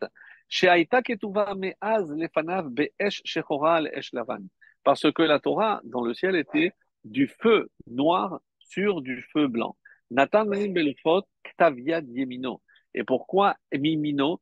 Sheaita Ketuva Me'az Lefanav Be'esh Shechoral Esh Lavan. Parce que la Torah, dans le ciel, était du feu noir sur du feu blanc. Nathan Belfot Ktaviad Yemino. Et pourquoi Mimino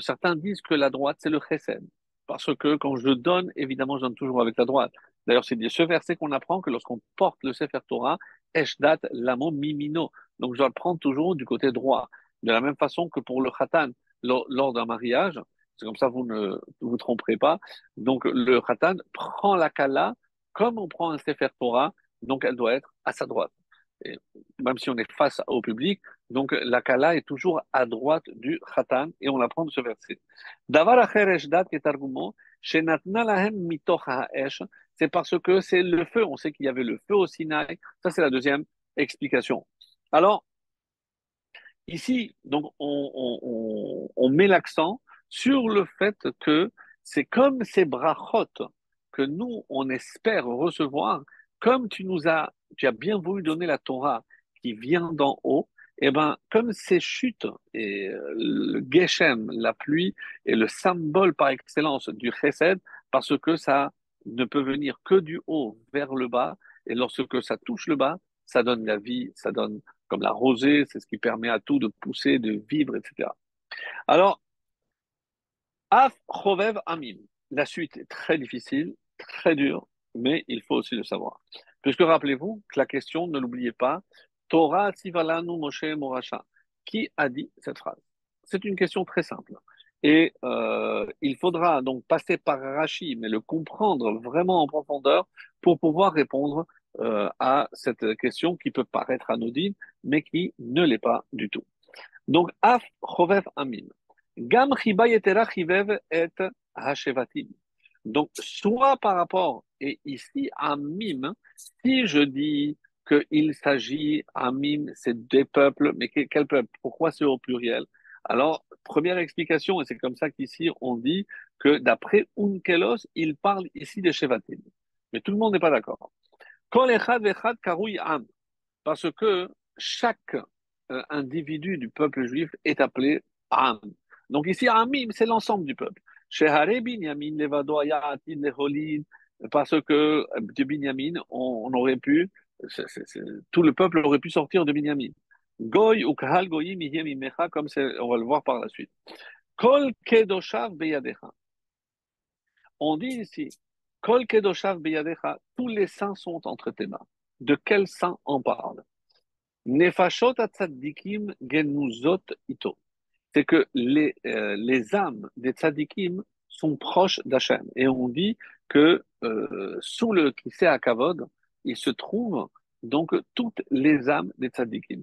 certains disent que la droite, c'est le chesed. Parce que quand je donne, évidemment, je donne toujours avec la droite. D'ailleurs, c'est de ce verset qu'on apprend que lorsqu'on porte le Sefer Torah, Eshdat Lamo Mimino. Donc, je dois le prendre toujours du côté droit. De la même façon que pour le Khatan, lors, d'un mariage, c'est comme ça, vous ne vous tromperez pas. Donc, le Khatan prend la Kala comme on prend un Sefer Torah, donc elle doit être à sa droite. Même si on est face au public, donc la Kala est toujours à droite du Khatan et on la prend de ce verset. Eshdat C'est parce que c'est le feu. On sait qu'il y avait le feu au Sinaï. Ça, c'est la deuxième explication. Alors, ici, donc, on, met l'accent sur le fait que c'est comme ces brachot que nous, on espère recevoir, comme tu nous as, tu as bien voulu donner la Torah qui vient d'en haut, et eh ben, comme ces chutes et le Geshem, la pluie, est le symbole par excellence du Chesed, parce que ça ne peut venir que du haut vers le bas, et lorsque ça touche le bas, ça donne la vie, ça donne comme la rosée, c'est ce qui permet à tout de pousser, de vivre, etc. Alors, Af Chovev Amim, la suite est très difficile, très dure, mais il faut aussi le savoir. Puisque rappelez-vous que la question, ne l'oubliez pas, Torah Sivalanu Moshe Moracha, qui a dit cette phrase? C'est une question très simple. Et euh, il faudra donc passer par Rashi, mais le comprendre vraiment en profondeur pour pouvoir répondre euh, à cette question qui peut paraître anodine, mais qui ne l'est pas du tout. Donc, Af Chovev Amim. Gam et Hashevatim. Donc, soit par rapport, et ici, Amim, si je dis qu'il s'agit, Amim, c'est des peuples, mais quel peuple Pourquoi c'est au pluriel? Alors, première explication, et c'est comme ça qu'ici on dit que d'après Unkelos, il parle ici des Shevatim. Mais tout le monde n'est pas d'accord. Parce que chaque euh, individu du peuple juif est appelé Am. Donc ici, Amim, c'est l'ensemble du peuple. Parce que euh, de Binyamin, on, aurait pu, tout le peuple aurait pu sortir de Binyamin. Goy ou Kahal Goyim Imecha, comme on va le voir par la suite. Kol Kedoshav Beyadecha. On dit ici, Kol Kedoshav Beyadecha, tous les saints sont entre tes mains. De quel saint on parle? Nefashot Atzadikim Genuzot Ito. C'est que les, euh, les âmes des tzadikim sont proches d'Hachem. Et on dit que euh, sous le Kisei Akavod, il se trouve donc toutes les âmes des tzadikim.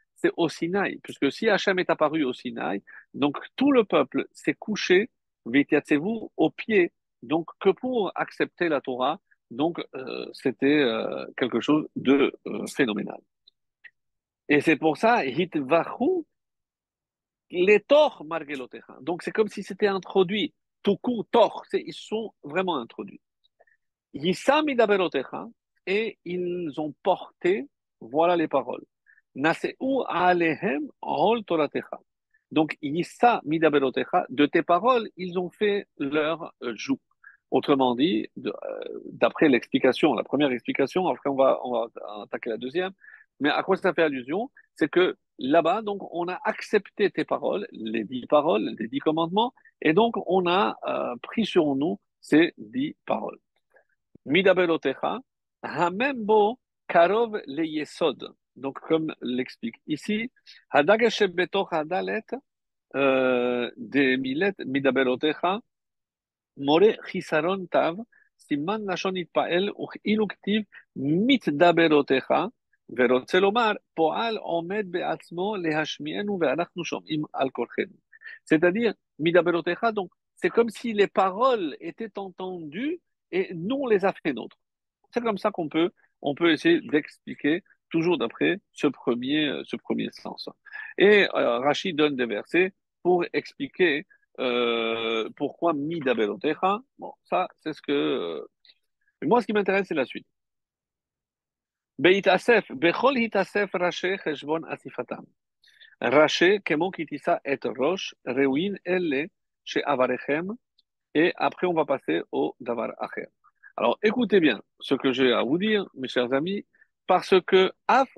c'est au Sinaï, puisque si Hachem est apparu au Sinaï, donc tout le peuple s'est couché, vous au pied, donc que pour accepter la Torah, donc euh, c'était euh, quelque chose de euh, phénoménal. Et c'est pour ça, hitvachu les tor margelotecha. Donc c'est comme si c'était introduit, tout court, tor, ils sont vraiment introduits. Yissam et ils ont porté, voilà les paroles. Donc, Yissa de tes paroles, ils ont fait leur joug. Autrement dit, euh, d'après l'explication, la première explication, après on va, attaquer la deuxième, mais à quoi ça fait allusion? C'est que là-bas, donc, on a accepté tes paroles, les dix paroles, les dix commandements, et donc on a euh, pris sur nous ces dix paroles. Midaberotecha, hamembo karov le yesod. Donc, comme l'explique ici, Hadagesh betoch hadalet euh, de milet midaberotecha more chisaron tav siman lashon itpael iluktiv mitdaberotecha ורוצה לומר, פועל עומד בעצמו להשמיענו ואנחנו שומעים על כורחנו. C'est-à-dire, midaberotecha, donc, c'est comme si les paroles étaient entendues et nous, on les a fait nôtres. C'est comme ça qu'on peut, on peut essayer d'expliquer toujours d'après ce premier, euh, ce premier sens. Et euh, Rachid donne des versets pour expliquer euh, pourquoi midabelotecha. Bon, ça, c'est ce que. Euh, moi, ce qui m'intéresse, c'est la suite. Beitasef, bechol hitasef raché cheshbon asifatam. Raché, kemo kitisa et roche, reuin elle chez avarechem. Et après, on va passer au davar acher. Alors, écoutez bien ce que j'ai à vous dire, mes chers amis. Parce que Af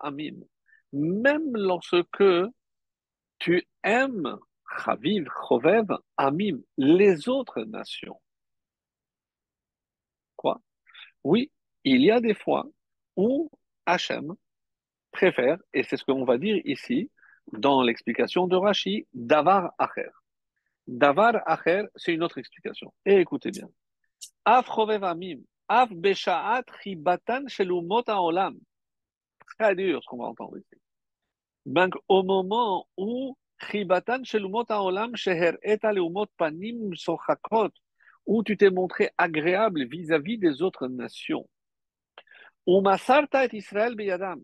Amim, même lorsque tu aimes Chaviv Chovev Amim, les autres nations. Quoi? Oui, il y a des fois où Hachem préfère, et c'est ce qu'on va dire ici, dans l'explication de Rashi, Davar Acher. Davar Acher, c'est une autre explication. Et écoutez bien. Af Chovev Amim, Af Beshaat Chibatan Shelumot Olam. Très dur ce qu'on va entendre ici. Donc, au moment où Chibatan Shelumot Olam Sheher Et Leumot Panim Sochakot, où tu t'es montré agréable vis-à-vis des autres nations. Ou Masarta et Israël Beyadam,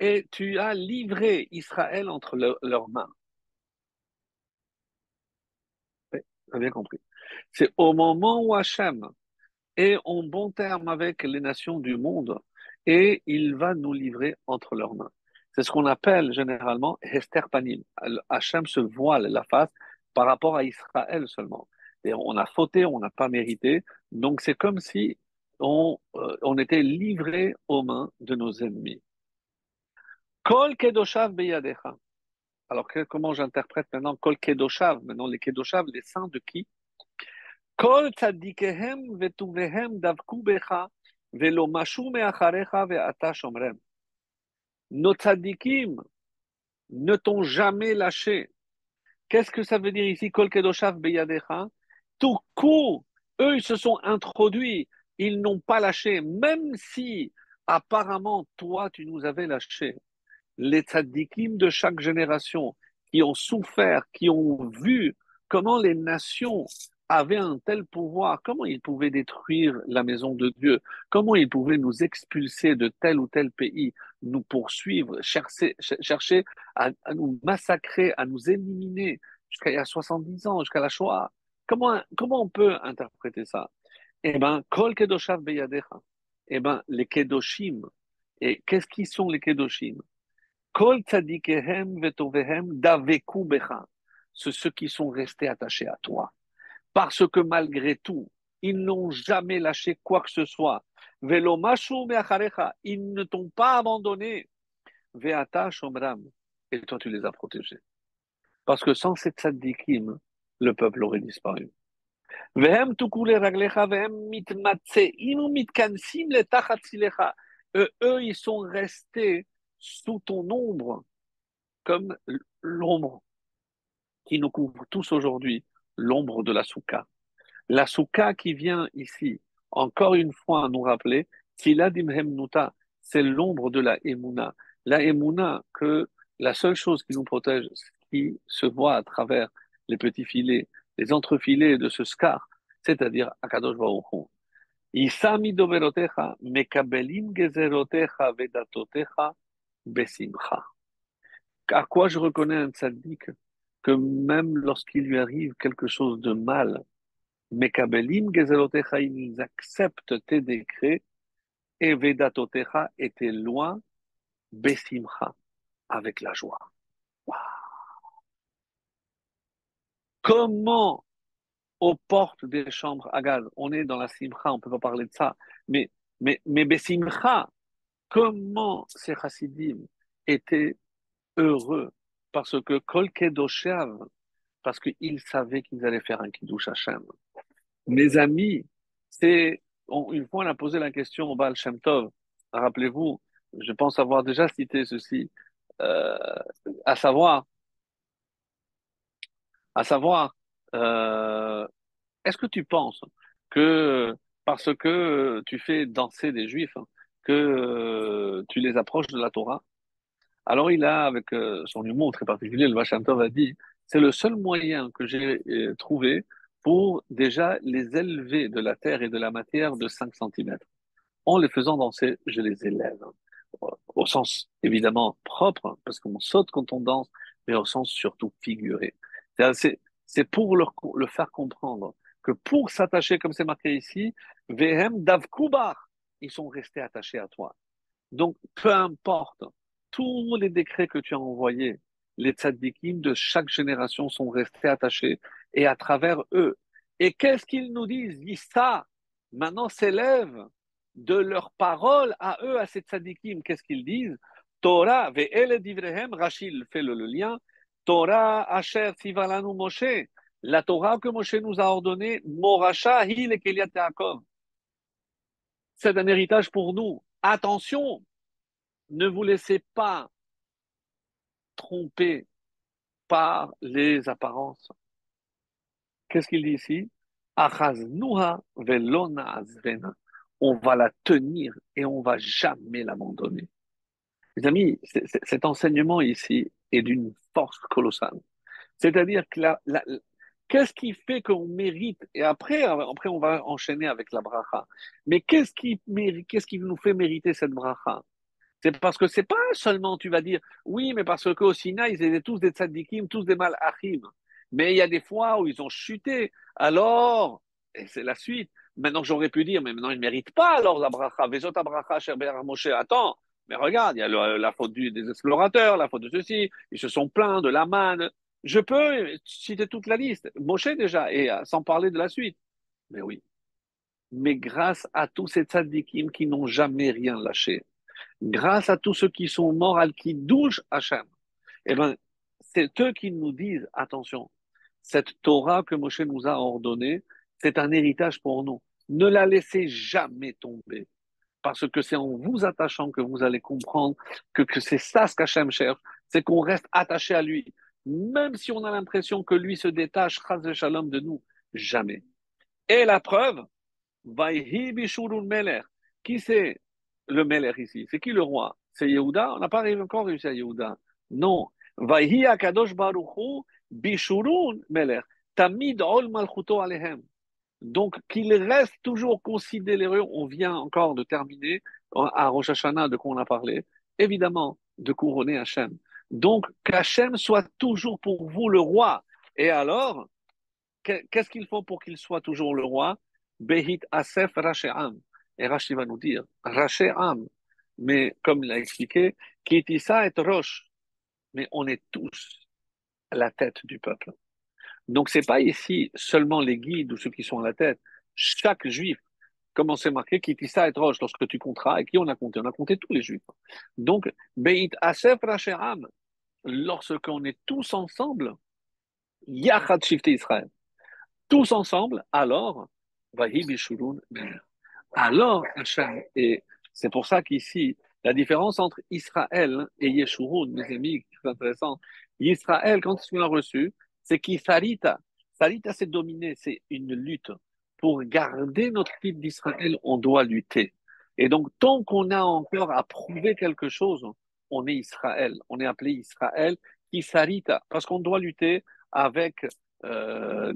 et tu as livré Israël entre leurs mains. Oui, bien compris. C'est au moment où Hachem et en bon terme avec les nations du monde, et il va nous livrer entre leurs mains. C'est ce qu'on appelle généralement Hester Panim. Hachem se voile la face par rapport à Israël seulement. Et on a fauté, on n'a pas mérité. Donc c'est comme si on, euh, on était livré aux mains de nos ennemis. Kol Kedoshav Beyadecha. Alors comment j'interprète maintenant Kol Kedoshav? Maintenant les Kedoshav, les saints de qui? כל צדיקיהם וטוביהם דבקו בך, ולא משו מאחריך ואתה שומרם. Nos tzadikim ne t'ont jamais lâché. Qu'est-ce que ça veut dire ici, Kol Kedoshav Beyadecha Tout coup, eux, ils se sont introduits, ils n'ont pas lâché, même si apparemment, toi, tu nous avais lâché. Les tzadikim de chaque génération qui ont souffert, qui ont vu comment les nations avait un tel pouvoir, comment il pouvait détruire la maison de Dieu, comment il pouvait nous expulser de tel ou tel pays, nous poursuivre, chercher, chercher à, nous massacrer, à nous éliminer jusqu'à il y a 70 ans, jusqu'à la Shoah? Comment, comment on peut interpréter ça? Eh bien, Kol Kedoshav Beyadecha. Eh bien, les Kedoshim. Et qu'est-ce qui sont les Kedoshim? Kol Tzadikehem Vetovehem Daveku Becha. Ceux qui sont restés attachés à toi parce que malgré tout, ils n'ont jamais lâché quoi que ce soit. Ils ne t'ont pas abandonné. Shomram. Et toi, tu les as protégés. Parce que sans ces tzaddikim, le peuple aurait disparu. Eux, ils sont restés sous ton ombre, comme l'ombre qui nous couvre tous aujourd'hui, l'ombre de la souka. La souka qui vient ici, encore une fois, à nous rappeler, c'est l'ombre de la emuna. La emuna, que la seule chose qui nous protège, qui se voit à travers les petits filets, les entrefilets de ce scar, c'est-à-dire Akadosh Isami mekabelim gezerotecha vedatotecha besimcha. À quoi je reconnais un tzaddik que même lorsqu'il lui arrive quelque chose de mal, mekabelim gezerotecha, ils acceptent tes décrets et vedatotecha était loin, besimcha, avec la joie. Comment aux portes des chambres à gaz. On est dans la simcha, on ne peut pas parler de ça. Mais, mais, mais besimcha, comment ces chassidim étaient heureux parce que kol parce qu'ils savaient qu'ils allaient faire un kiddush Hashem. Mes amis, c'est, une fois on a posé la question au Baal Shem Tov, rappelez-vous, je pense avoir déjà cité ceci, euh, à savoir, à savoir, euh, est-ce que tu penses que parce que tu fais danser des juifs, que euh, tu les approches de la Torah? Alors il a, avec euh, son humour très particulier, le Vacham a dit, c'est le seul moyen que j'ai trouvé pour déjà les élever de la terre et de la matière de 5 cm. En les faisant danser, je les élève. Au sens évidemment propre, parce qu'on saute quand on danse, mais au sens surtout figuré. C'est pour le faire comprendre que pour s'attacher, comme c'est marqué ici, Vehem Davkubar, ils sont restés attachés à toi. Donc, peu importe, tous les décrets que tu as envoyés, les tzaddikim de chaque génération sont restés attachés et à travers eux. Et qu'est-ce qu'ils nous disent? Ça maintenant s'élève de leurs paroles à eux, à ces tzaddikim. Qu'est-ce qu'ils disent? Torah, ve'ele divrehem, Rachil fait le lien, Torah Asher Tivalanu Moshe, la Torah que Moshe nous a ordonnée, Moracha Hil et Yaakov. C'est un héritage pour nous. Attention, ne vous laissez pas tromper par les apparences. Qu'est-ce qu'il dit ici? On va la tenir et on va jamais l'abandonner. Les amis, cet enseignement ici est d'une force colossale. C'est-à-dire que qu'est-ce qui fait qu'on mérite, et après, après on va enchaîner avec la bracha, mais qu'est-ce qui, qu'est-ce qui nous fait mériter cette bracha? C'est parce que c'est pas seulement, tu vas dire, oui, mais parce qu'au Sinaï, ils étaient tous des tzadikim, tous des malachim. Mais il y a des fois où ils ont chuté. Alors, et c'est la suite. Maintenant, j'aurais pu dire, mais maintenant, ils ne méritent pas alors la bracha. Vezot bracha, cher Moshe. Attends, mais regarde, il y a la faute des explorateurs, la faute de ceci, ils se sont plaints de la manne. Je peux citer toute la liste. Moshe déjà, et euh, sans parler de la suite. Mais oui. Mais grâce à tous ces tzadikim qui n'ont jamais rien lâché, grâce à tous ceux qui sont morts al douchent Hachem, eh ben, c'est eux qui nous disent, attention, cette Torah que Moshe nous a ordonnée, c'est un héritage pour nous. Ne la laissez jamais tomber parce que c'est en vous attachant que vous allez comprendre que, c'est ça ce qu'Hachem cherche, c'est qu'on reste attaché à lui, même si on a l'impression que lui se détache, shalom, de nous, jamais. Et la preuve. Qui c'est le Meler ici C'est qui le roi? C'est Yehuda? On n'a pas encore réussi à Yehuda. Non. Vaihi Akadosh Baruchu Bishurun Meler. Tamid Ol Malchuto Alehem. Donc, qu'il reste toujours considéré, on vient encore de terminer à Rosh Hashanah, de quoi on a parlé, évidemment, de couronner Hachem. Donc, qu'Hachem soit toujours pour vous le roi. Et alors, qu'est-ce qu'il faut pour qu'il soit toujours le roi? Behit Asef Rache'am. Et Rashi va nous dire, Rache'am. Mais comme il l'a expliqué, Kitissa et Roche. Mais on est tous à la tête du peuple. Donc, c'est pas ici seulement les guides ou ceux qui sont à la tête. Chaque juif, comme on s'est marqué, ça et roche, lorsque tu compteras, et qui on a compté? On a compté tous les juifs. Donc, Beit Asef Racheram, lorsqu'on est tous ensemble, Yachad Shifte Israël. Tous ensemble, alors, Vahi Bishurun Alors, Hachem, et c'est pour ça qu'ici, la différence entre Israël et Yeshurun, mes amis, c'est intéressant. Israël, quand il l'a reçu, c'est qu'Isarita, Sarita, c'est dominer, c'est une lutte. Pour garder notre titre d'Israël, on doit lutter. Et donc, tant qu'on a encore à prouver quelque chose, on est Israël. On est appelé Israël, Isarita, parce qu'on doit lutter avec euh,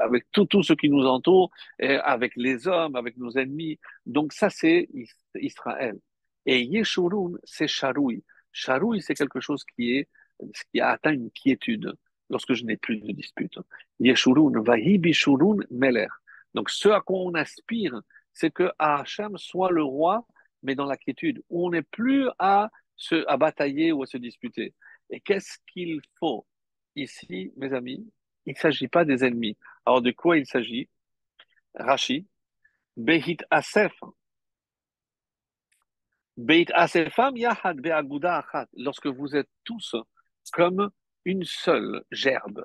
avec tout, ce qui nous entoure, et avec les hommes, avec nos ennemis. Donc ça, c'est Israël. Et Yeshurun, c'est Sharoui. Sharoui, c'est quelque chose qui est qui a atteint une quiétude lorsque je n'ai plus de dispute. Yeshurun, vahi bishurun meler. Donc ce à quoi on aspire, c'est que Hachem soit le roi, mais dans la quiétude, où on n'est plus à se à batailler ou à se disputer. Et qu'est-ce qu'il faut ici, mes amis Il ne s'agit pas des ennemis. Alors de quoi il s'agit? Rashi, Behit Asef. Behit Asefam Yahad Be'aguda Achat. Lorsque vous êtes tous comme une seule gerbe.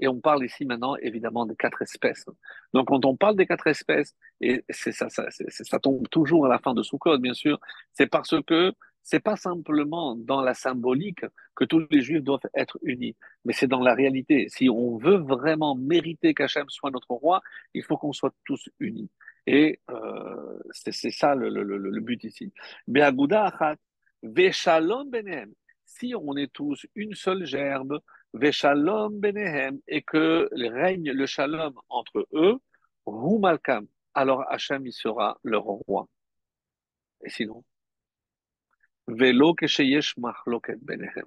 Et on parle ici maintenant évidemment des quatre espèces. Donc quand on parle des quatre espèces, et ça, tombe toujours à la fin de code bien sûr, c'est parce que c'est pas simplement dans la symbolique que tous les juifs doivent être unis, mais c'est dans la réalité. Si on veut vraiment mériter qu'Hachem soit notre roi, il faut qu'on soit tous unis. Et euh, c'est ça le, le, le, but ici. benem. Si on est tous une seule gerbe, veshalom benehem, et que règne le shalom entre eux, rumalkam, alors Hachem y sera leur roi. Et sinon? Velo benehem.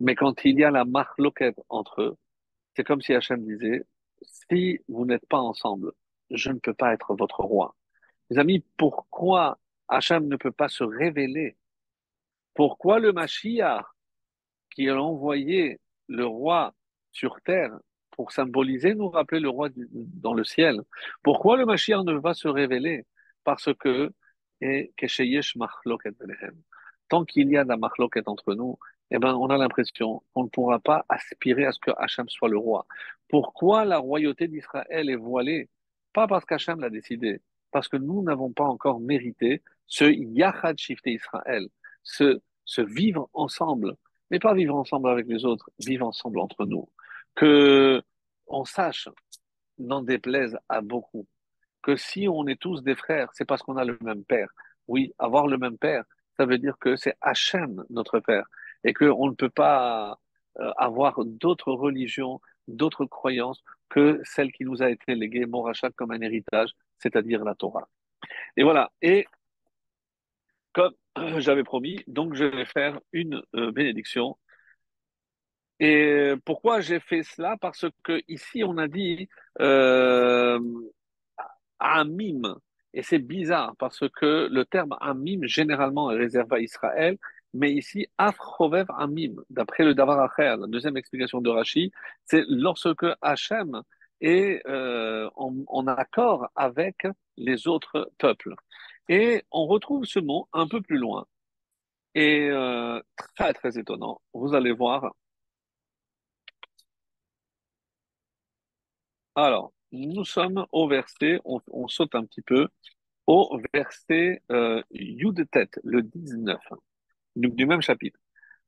Mais quand il y a la machloket entre eux, c'est comme si Hachem disait, si vous n'êtes pas ensemble, je ne peux pas être votre roi. Mes amis, pourquoi Hachem ne peut pas se révéler? Pourquoi le Mashiach, qui a envoyé le roi sur terre pour symboliser, nous rappeler le roi dans le ciel, pourquoi le Mashiach ne pas se révéler? Parce que et tant qu'il y a la marloquette entre nous, eh ben, on a l'impression qu'on ne pourra pas aspirer à ce que Hachem soit le roi. Pourquoi la royauté d'Israël est voilée? Pas parce qu'Hachem l'a décidé, parce que nous n'avons pas encore mérité ce Yachad Shifte Israël, ce, ce vivre ensemble, mais pas vivre ensemble avec les autres, vivre ensemble entre nous. Que on sache, n'en déplaise à beaucoup, que si on est tous des frères, c'est parce qu'on a le même père. Oui, avoir le même père, ça veut dire que c'est Hachem, notre Père, et qu'on ne peut pas euh, avoir d'autres religions, d'autres croyances que celle qui nous a été léguée, Morachat, comme un héritage, c'est-à-dire la Torah. Et voilà. Et comme j'avais promis, donc je vais faire une euh, bénédiction. Et pourquoi j'ai fait cela? Parce que ici on a dit euh, Amim, et c'est bizarre parce que le terme Amim, généralement, est réservé à Israël, mais ici, Afrovev Amim, d'après le Davar Acher, la deuxième explication de Rashi, c'est lorsque Hachem est euh, en, accord avec les autres peuples. Et on retrouve ce mot un peu plus loin. Et euh, très, très étonnant. Vous allez voir. Alors, nous sommes au verset, on, saute un petit peu, au verset euh, tête le 19, donc du même chapitre.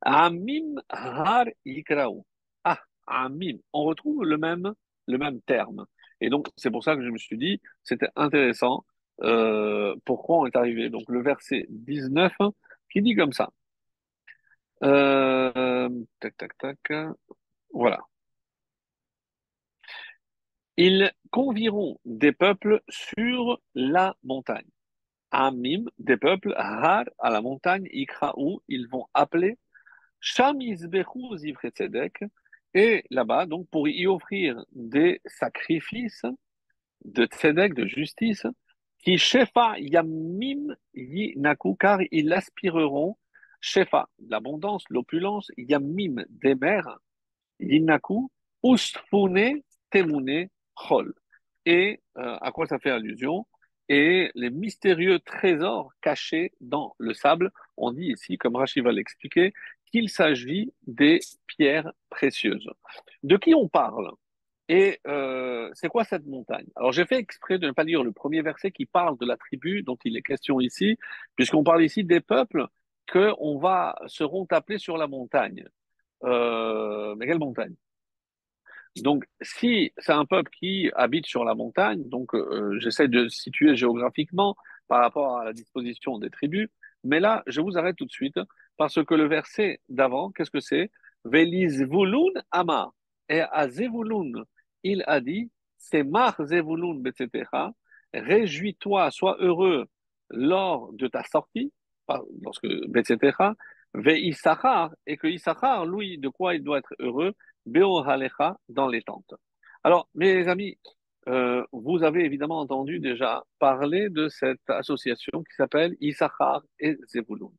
Amim har yikraou. Ah, Amim. On retrouve le même, le même terme. Et donc, c'est pour ça que je me suis dit, c'était intéressant. Euh, pourquoi on est arrivé Donc, le verset 19 qui dit comme ça. Euh, tac, tac, tac. Voilà. Ils convieront des peuples sur la montagne. Amim, des peuples, Har, à la montagne, Ikraou, ils vont appeler Zivretzedek, et là-bas, donc, pour y offrir des sacrifices de tzedek, de justice, qui shefa yamim yinaku, car ils aspireront, shefa, l'abondance, l'opulence, yamim, des mers, yinaku, ustfune, temune, et euh, à quoi ça fait allusion? Et les mystérieux trésors cachés dans le sable, on dit ici, comme Rachid va l'expliquer, qu'il s'agit des pierres précieuses. De qui on parle? Et euh, c'est quoi cette montagne? Alors j'ai fait exprès de ne pas lire le premier verset qui parle de la tribu dont il est question ici, puisqu'on parle ici des peuples que on va seront appelés sur la montagne. Euh, mais quelle montagne? Donc, si c'est un peuple qui habite sur la montagne, donc euh, j'essaie de situer géographiquement par rapport à la disposition des tribus, mais là, je vous arrête tout de suite parce que le verset d'avant, qu'est-ce que c'est? Velizvulun Ama. Et à Zevulun, il a dit, c'est Mar Zevulun, etc. Réjouis-toi, sois heureux lors de ta sortie, lorsque, etc. Ve Issachar, et que Issachar, lui, de quoi il doit être heureux? Beohalecha, dans les tentes. Alors, mes amis, euh, vous avez évidemment entendu déjà parler de cette association qui s'appelle Issachar et Zevulun.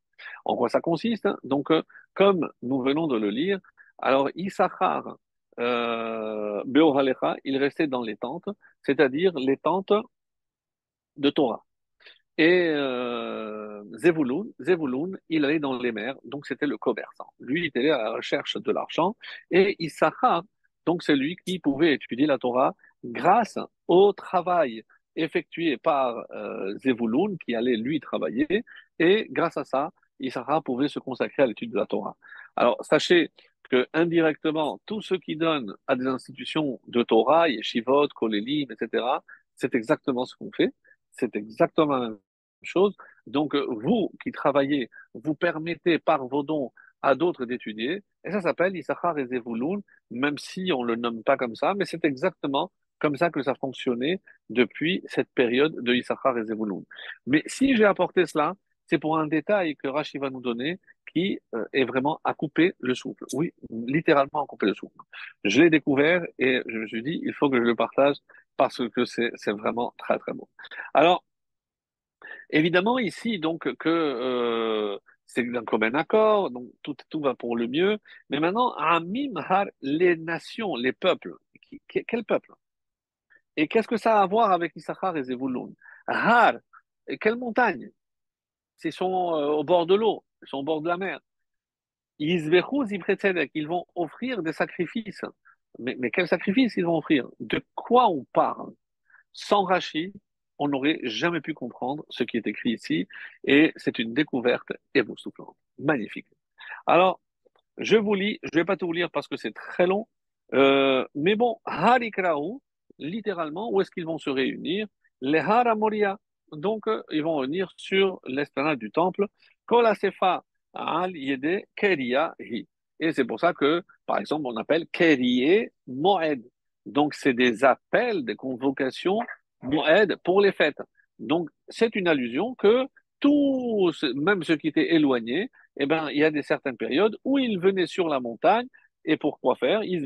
En quoi ça consiste? Donc, euh, comme nous venons de le lire, alors Issachar, euh, Beohalecha, il restait dans les tentes, c'est-à-dire les tentes de Torah. Et euh, Zevulun, il allait dans les mers, donc c'était le commerçant. Lui, il était à la recherche de l'argent. Et Issachar, donc c'est lui qui pouvait étudier la Torah grâce au travail effectué par euh, qui allait lui travailler. Et grâce à ça, Issachar pouvait se consacrer à l'étude de la Torah. Alors, sachez que indirectement, tous ceux qui donnent à des institutions de Torah, Yeshivot, Kolelim, etc., c'est exactement ce qu'on fait c'est exactement la même chose. Donc, vous qui travaillez, vous permettez par vos dons à d'autres d'étudier, et ça s'appelle Issachar et même si on ne le nomme pas comme ça, mais c'est exactement comme ça que ça fonctionnait depuis cette période de Issachar et. Mais si j'ai apporté cela, c'est pour un détail que Rachid va nous donner qui euh, est vraiment à couper le souffle. Oui, littéralement à couper le souffle. Je l'ai découvert et je me suis dit, il faut que je le partage parce que c'est vraiment très très beau. Alors, évidemment ici donc que euh, c'est d'un commun accord, donc tout, tout va pour le mieux. Mais maintenant, Amim Har, les nations, les peuples, quel peuple? Et qu'est-ce que ça a à voir avec Issachar et Zevulun Har, quelle montagne? Ils sont euh, au bord de l'eau, ils sont au bord de la mer. Ils vont offrir des sacrifices. Mais, mais quel sacrifice ils vont offrir? De quoi on parle? Sans Rachid, on n'aurait jamais pu comprendre ce qui est écrit ici, et c'est une découverte époustouflante, magnifique. Alors, je vous lis, je ne vais pas tout vous lire parce que c'est très long, euh, mais bon, Harikraou, littéralement, où est-ce qu'ils vont se réunir? Les Haramoria, donc euh, ils vont venir sur l'esplanade du temple, Kolasefa al Yede Keria Hi. Et c'est pour ça que, par exemple, on appelle Kerie Moed. Donc, c'est des appels, des convocations Moed pour les fêtes. Donc, c'est une allusion que tous, même ceux qui étaient éloignés, eh ben, il y a des certaines périodes où ils venaient sur la montagne et pourquoi faire Ils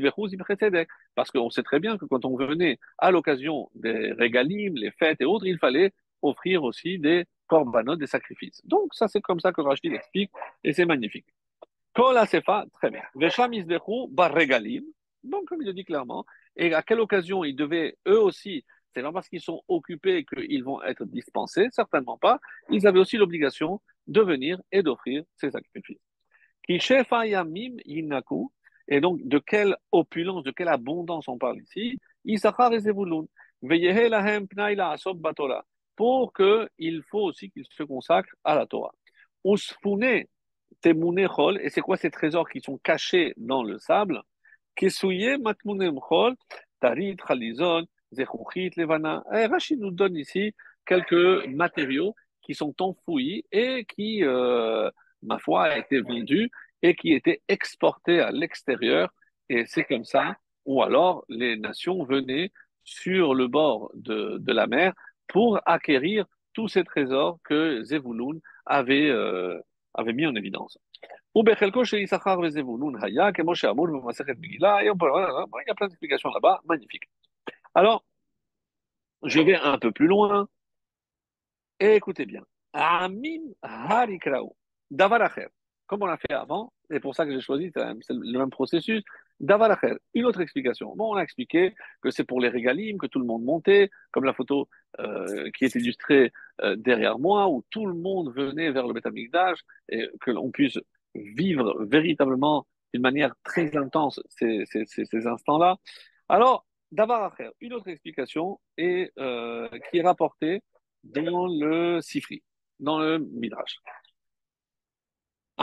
Parce qu'on sait très bien que quand on venait à l'occasion des régalim, les fêtes et autres, il fallait offrir aussi des korbanot, des sacrifices. Donc, ça, c'est comme ça que Rachid explique et c'est magnifique. Kol Asefa, très bien. Vesham bar regalim. Donc, comme il le dit clairement, et à quelle occasion ils devaient, eux aussi, c'est parce qu'ils sont occupés qu'ils vont être dispensés, certainement pas. Ils avaient aussi l'obligation de venir et d'offrir ces sacrifices. Et donc de quelle opulence, de quelle abondance on parle ici? Et. Pour qu'il faut aussi qu'ils se consacrent à la Torah. Et c'est quoi ces trésors qui sont cachés dans le sable? Tarit, Khalizon, Zechuchit, Levana. Et Rachid nous donne ici quelques matériaux qui sont enfouis et qui, euh, ma foi, a été vendus et qui étaient exportés à l'extérieur. Et c'est comme ça, ou alors les nations venaient sur le bord de, de la mer pour acquérir tous ces trésors que Zevulun avait, euh, avait mis en évidence. Il y a plein d'explications là-bas, magnifique. Alors, je vais un peu plus loin. Et écoutez bien. Amin harikrao. Davaracher. Comme on l'a fait avant, c'est pour ça que j'ai choisi, le même processus. Davaracher. Une autre explication. Bon, on a expliqué que c'est pour les régalim, que tout le monde montait, comme la photo euh, qui est illustrée euh, derrière moi, où tout le monde venait vers le Betamikdash et que l'on puisse vivre véritablement d'une manière très intense ces, ces, ces, instants-là. Alors, d'avoir une autre explication et euh, qui est rapportée dans le Sifri, dans le Midrash.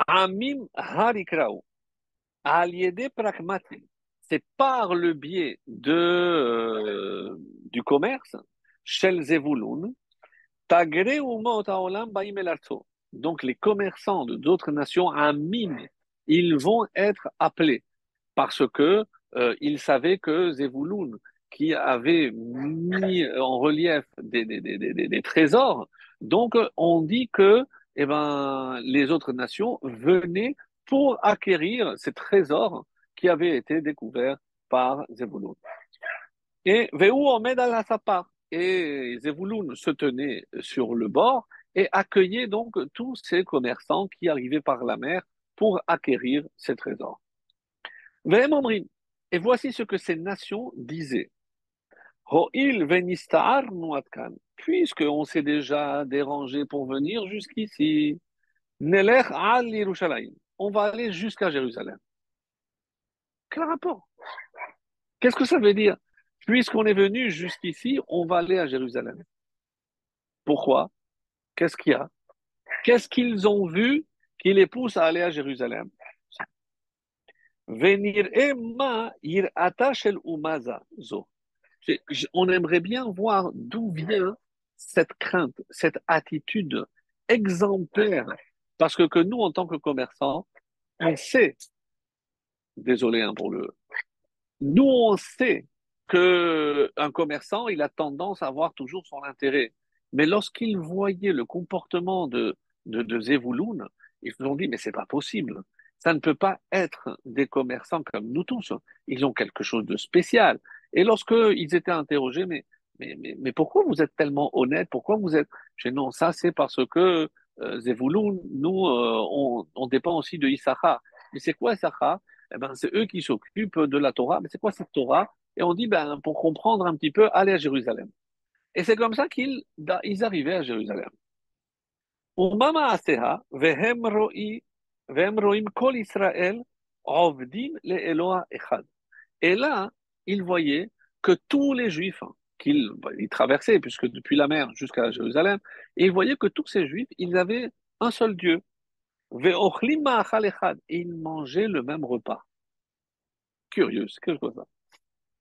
Amim harikrao, aliede pragmatim, c'est par le biais de, euh, du commerce, shel zevulun, Donc les commerçants de d'autres nations, amim, ils vont être appelés parce que euh, ils savaient que Zevulun, qui avait mis en relief des, des, des, des, trésors, donc on dit que eh ben, les autres nations venaient pour acquérir ces trésors qui avaient été découverts par Zevulun. Et Veu Omed al Et se tenait sur le bord et accueillait donc tous ces commerçants qui arrivaient par la mer pour acquérir ces trésors. Et voici ce que ces nations disaient. Puisque on s'est déjà dérangé pour venir jusqu'ici, on va aller jusqu'à Jérusalem. Quel rapport? Qu'est-ce que ça veut dire? Puisqu'on est venu jusqu'ici, on va aller à Jérusalem. Pourquoi? Qu'est-ce qu'il y a? Qu'est-ce qu'ils ont vu qui les pousse à aller à Jérusalem? Venir On aimerait bien voir d'où vient cette crainte, cette attitude exemplaire. Parce que, que nous, en tant que commerçants, on sait, désolé hein, pour le, nous, on sait que un commerçant, il a tendance à avoir toujours son intérêt. Mais lorsqu'il voyait le comportement de, de, de Zevouloun, ils nous ont dit, mais c'est pas possible. Ça ne peut pas être des commerçants comme nous tous. Ils ont quelque chose de spécial. Et lorsqu'ils étaient interrogés, mais, mais, mais, pourquoi vous êtes tellement honnête? Pourquoi vous êtes. Je non, ça c'est parce que euh, nous, euh, on, on, dépend aussi de Issachar. Mais c'est quoi Issachar? Eh ben, C'est eux qui s'occupent de la Torah. Mais c'est quoi cette Torah? Et on dit, ben, pour comprendre un petit peu, allez à Jérusalem. Et c'est comme ça qu'ils ils arrivaient à Jérusalem. Et là, il voyait que tous les Juifs qu'ils traversaient, puisque depuis la mer jusqu'à Jérusalem, et il voyait que tous ces Juifs, ils avaient un seul Dieu. Et ils mangeaient le même repas. Curieux, c'est quelque chose.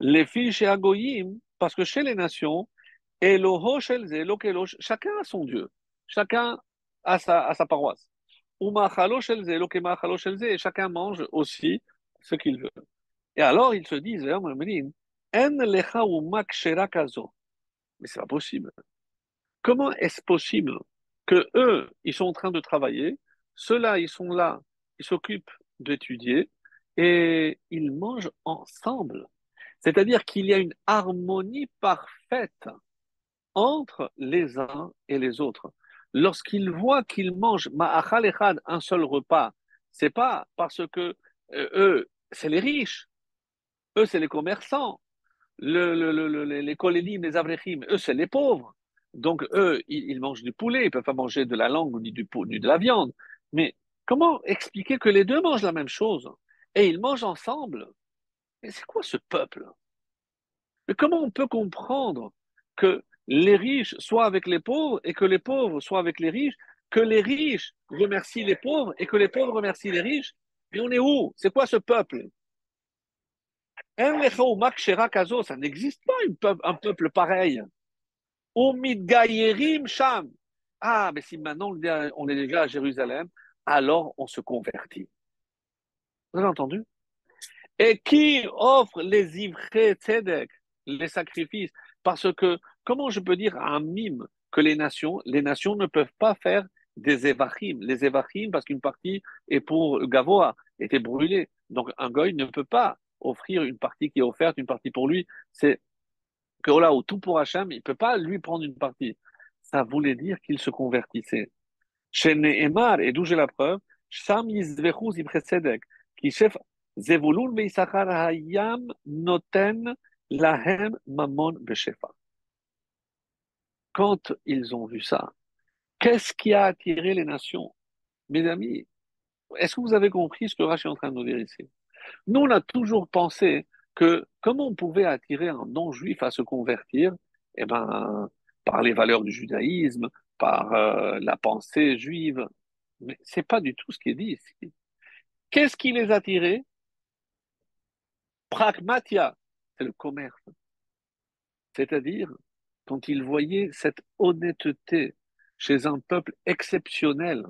Les filles chez Agoyim, parce que chez les nations, chacun a son Dieu. Chacun à sa paroisse. Et chacun mange aussi ce qu'il veut. Et alors ils se disent, mais c'est pas possible. Comment est-ce possible que eux, ils sont en train de travailler, ceux-là, ils sont là, ils s'occupent d'étudier et ils mangent ensemble? C'est-à-dire qu'il y a une harmonie parfaite entre les uns et les autres lorsqu'ils voient qu'ils mangent ma'achal un seul repas, c'est pas parce que euh, eux, c'est les riches, eux, c'est les commerçants, le, le, les kolélim, les avrechim, eux, c'est les pauvres. Donc, eux, ils, mangent du poulet, ils peuvent pas manger de la langue ni, du, ni de la viande. Mais comment expliquer que les deux mangent la même chose et ils mangent ensemble? Mais c'est quoi ce peuple? Mais comment on peut comprendre que les riches soient avec les pauvres et que les pauvres soient avec les riches, que les riches remercient les pauvres et que les pauvres remercient les riches. Mais on est où? C'est quoi ce peuple? Ça n'existe pas un peuple pareil. Sham. Ah, mais si maintenant on est déjà à Jérusalem, alors on se convertit. Vous avez entendu? Et qui offre les ivrés tzedek, les sacrifices? Parce que Comment je peux dire à un mime que les nations, ne peuvent pas faire des évachim Les évachim, parce qu'une partie est pour Gavoa, était brûlée. Donc un goy ne peut pas offrir une partie qui est offerte, une partie pour lui. C'est que là, tout pour Hachem, il ne peut pas lui prendre une partie. Ça voulait dire qu'il se convertissait. Chez et d'où j'ai la preuve, quand ils ont vu ça, qu'est-ce qui a attiré les nations? Mes amis, est-ce que vous avez compris ce que Rachid est en train de nous dire ici? Nous, on a toujours pensé que comment on pouvait attirer un non-juif à se convertir? Eh ben, par les valeurs du judaïsme, par euh, la pensée juive. Mais c'est pas du tout ce qui est dit ici. Qu'est-ce qui les attirait? Pragmatia, c'est le commerce. C'est-à-dire, quand ils voyaient cette honnêteté chez un peuple exceptionnel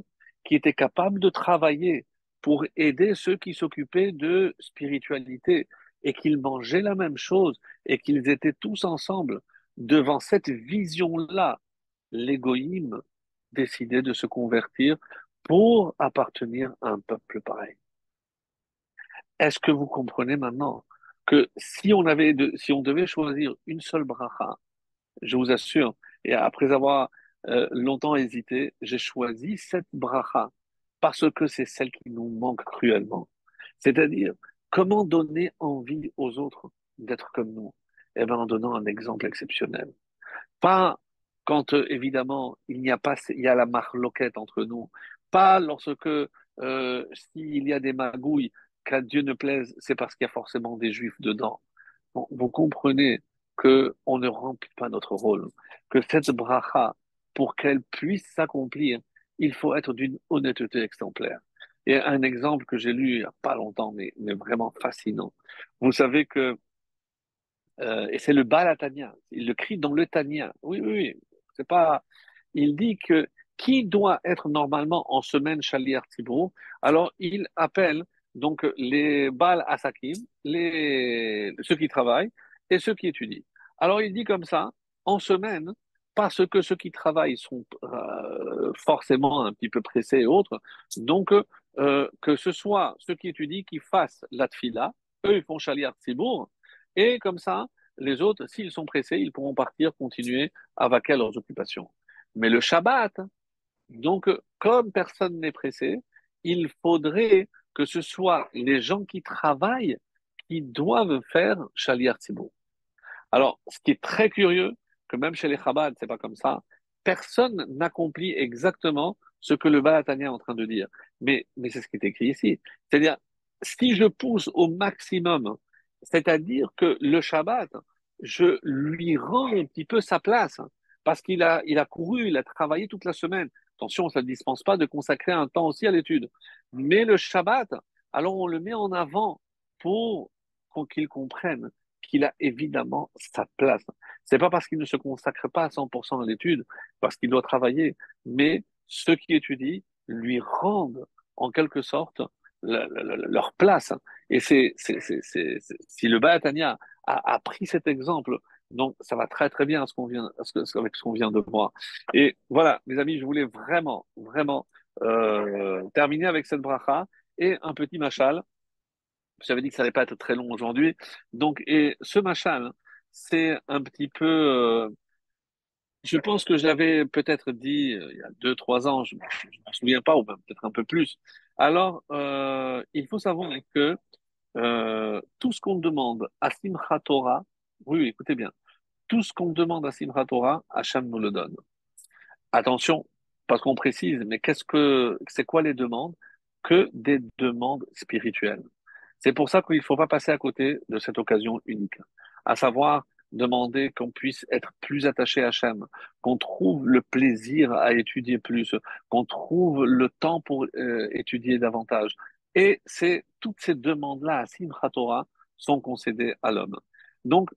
qui était capable de travailler pour aider ceux qui s'occupaient de spiritualité et qu'ils mangeaient la même chose et qu'ils étaient tous ensemble devant cette vision-là, l'égoïme décidait de se convertir pour appartenir à un peuple pareil. Est-ce que vous comprenez maintenant que si on avait si on devait choisir une seule bracha, je vous assure, et après avoir euh, longtemps hésité, j'ai choisi cette bracha parce que c'est celle qui nous manque cruellement. C'est-à-dire, comment donner envie aux autres d'être comme nous? Eh bien, en donnant un exemple exceptionnel. Pas quand, euh, évidemment, il n'y a pas, il y a la marloquette entre nous. Pas lorsque, euh, s'il y a des magouilles, qu'à Dieu ne plaise, c'est parce qu'il y a forcément des juifs dedans. vous comprenez que on ne remplit pas notre rôle, que cette bracha, pour qu'elle puisse s'accomplir, il faut être d'une honnêteté exemplaire. Et un exemple que j'ai lu il n'y a pas longtemps, mais, vraiment fascinant. Vous savez que, euh, et c'est le Balatania, il le crie dans le Tania. Oui, oui, oui. C'est pas, il dit que qui doit être normalement en semaine Shaliar Tibro, alors il appelle donc les Bal Asakim, les, ceux qui travaillent et ceux qui étudient. Alors il dit comme ça, en semaine, parce que ceux qui travaillent sont euh, forcément un petit peu pressés et autres, donc euh, que ce soit ceux qui étudient qui fassent la tfila, eux ils font Shaliar Tzibour, et comme ça, les autres, s'ils sont pressés, ils pourront partir, continuer à vaquer à leurs occupations. Mais le Shabbat, donc comme personne n'est pressé, il faudrait que ce soit les gens qui travaillent qui doivent faire Shaliar Tzibour. Alors, ce qui est très curieux, que même chez les Chabad, c'est pas comme ça, personne n'accomplit exactement ce que le Balatania est en train de dire. Mais, mais c'est ce qui est écrit ici. C'est-à-dire, si je pousse au maximum, c'est-à-dire que le Shabbat, je lui rends un petit peu sa place, parce qu'il a, il a couru, il a travaillé toute la semaine. Attention, ça ne dispense pas de consacrer un temps aussi à l'étude. Mais le Shabbat, alors on le met en avant pour, pour qu'il comprenne qu'il a évidemment sa place. C'est pas parce qu'il ne se consacre pas à 100% à l'étude, parce qu'il doit travailler, mais ceux qui étudient lui rendent en quelque sorte leur place. Et c'est, si le Baatania a, pris cet exemple, donc ça va très très bien ce qu'on vient, avec ce qu'on vient de voir. Et voilà, mes amis, je voulais vraiment, vraiment euh, terminer avec cette bracha et un petit machal j'avais dit que ça n'allait pas être très long aujourd'hui. Donc, et ce machin, c'est un petit peu. Euh, je pense que j'avais peut-être dit euh, il y a deux, trois ans, je ne me souviens pas, ou peut-être un peu plus. Alors, euh, il faut savoir que euh, tout ce qu'on demande à Simchat Torah, oui, écoutez bien, tout ce qu'on demande à Simchat Torah, nous le donne. Attention, parce qu'on précise, mais qu'est-ce que c'est quoi les demandes? Que des demandes spirituelles. C'est pour ça qu'il ne faut pas passer à côté de cette occasion unique, à savoir demander qu'on puisse être plus attaché à Hachem, qu'on trouve le plaisir à étudier plus, qu'on trouve le temps pour euh, étudier davantage. Et c'est toutes ces demandes-là à Simchat sont concédées à l'homme. Donc,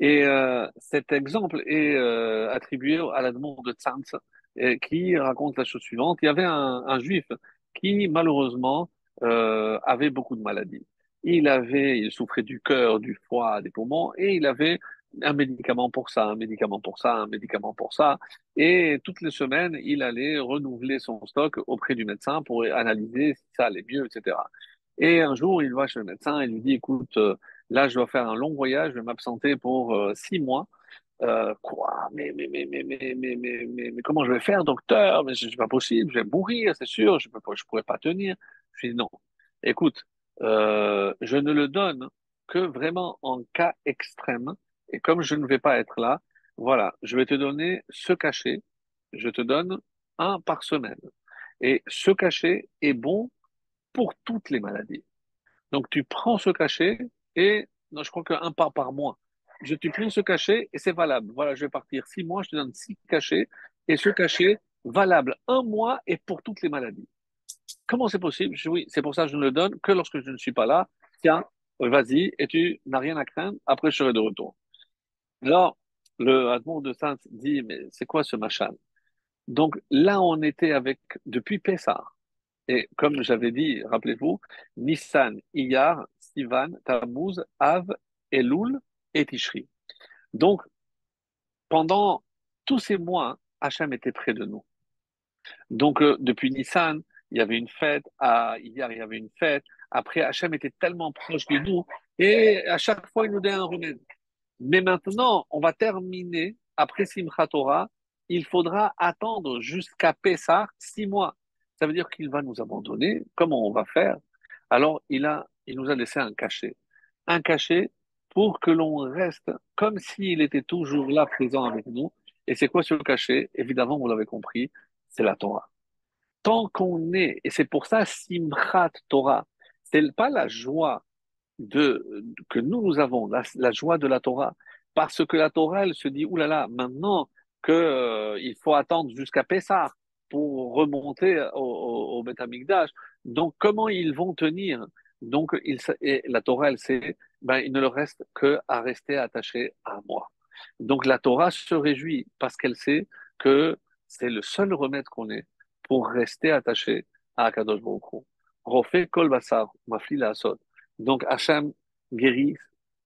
et euh, cet exemple est euh, attribué à la demande de Tzantz, qui raconte la chose suivante. Il y avait un, un juif qui, malheureusement, euh, avait beaucoup de maladies. Il avait, il souffrait du cœur, du foie, des poumons, et il avait un médicament pour ça, un médicament pour ça, un médicament pour ça. Et toutes les semaines, il allait renouveler son stock auprès du médecin pour analyser si ça allait mieux, etc. Et un jour, il va chez le médecin et lui dit, écoute, euh, là, je dois faire un long voyage, je vais m'absenter pour euh, six mois. Euh, quoi? Mais mais, mais, mais, mais, mais, mais, mais, comment je vais faire, docteur? Mais c'est pas possible, je vais mourir, c'est sûr, je ne pourrais pas tenir. Je non. Écoute, euh, je ne le donne que vraiment en cas extrême. Et comme je ne vais pas être là, voilà, je vais te donner ce cachet. Je te donne un par semaine. Et ce cachet est bon pour toutes les maladies. Donc tu prends ce cachet et, non, je crois qu'un pas par mois. Je te prends ce cachet et c'est valable. Voilà, je vais partir six mois, je te donne six cachets et ce cachet valable un mois et pour toutes les maladies. Comment c'est possible? Oui, c'est pour ça que je ne le donne que lorsque je ne suis pas là. Tiens, vas-y, et tu n'as rien à craindre. Après, je serai de retour. Alors, le Admon de Sainte dit, mais c'est quoi ce machin? Donc là, on était avec, depuis Pessah. Et comme j'avais dit, rappelez-vous, Nissan, Iyar, Sivan, Tammuz, Av, Elul et Tishri. Donc, pendant tous ces mois, Hachem était près de nous. Donc, euh, depuis Nissan, il y avait une fête, à Iyar, il y avait une fête. Après, Hachem était tellement proche de nous et à chaque fois, il nous donnait un remède. Mais maintenant, on va terminer après Simchat Torah. Il faudra attendre jusqu'à Pessah six mois. Ça veut dire qu'il va nous abandonner. Comment on va faire? Alors, il, a, il nous a laissé un cachet. Un cachet pour que l'on reste comme s'il était toujours là, présent avec nous. Et c'est quoi ce cachet? Évidemment, vous l'avez compris, c'est la Torah. Tant qu'on est, et c'est pour ça Simchat Torah, c'est pas la joie de, que nous, nous avons, la, joie de la Torah, parce que la Torah, elle se dit, oulala, maintenant qu'il euh, faut attendre jusqu'à Pessah pour remonter au, au, au Donc, comment ils vont tenir? Donc, il, et la Torah, elle sait, ben, il ne leur reste que à rester attaché à moi. Donc, la Torah se réjouit parce qu'elle sait que c'est le seul remède qu'on ait pour rester attaché à Akadosh Baruch Refait kol mafli Donc, Hachem guérit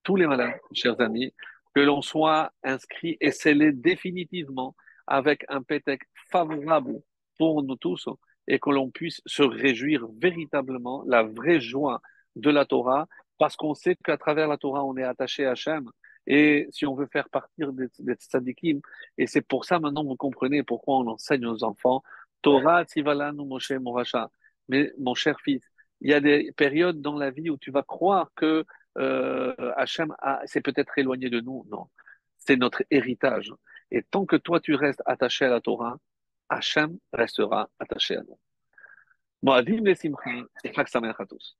tous les malades, chers amis, que l'on soit inscrit et scellé définitivement avec un pétec favorable pour nous tous et que l'on puisse se réjouir véritablement la vraie joie de la Torah parce qu'on sait qu'à travers la Torah, on est attaché à Hachem. Et si on veut faire partir des, des tzadikim, et c'est pour ça maintenant vous comprenez pourquoi on enseigne aux enfants Torah Tivalanu Moshe Moracha. Mais mon cher fils, il y a des périodes dans la vie où tu vas croire que euh, Hachem s'est peut-être éloigné de nous. Non, c'est notre héritage. Et tant que toi tu restes attaché à la Torah, Hachem restera attaché à nous. Moadim les et à tous.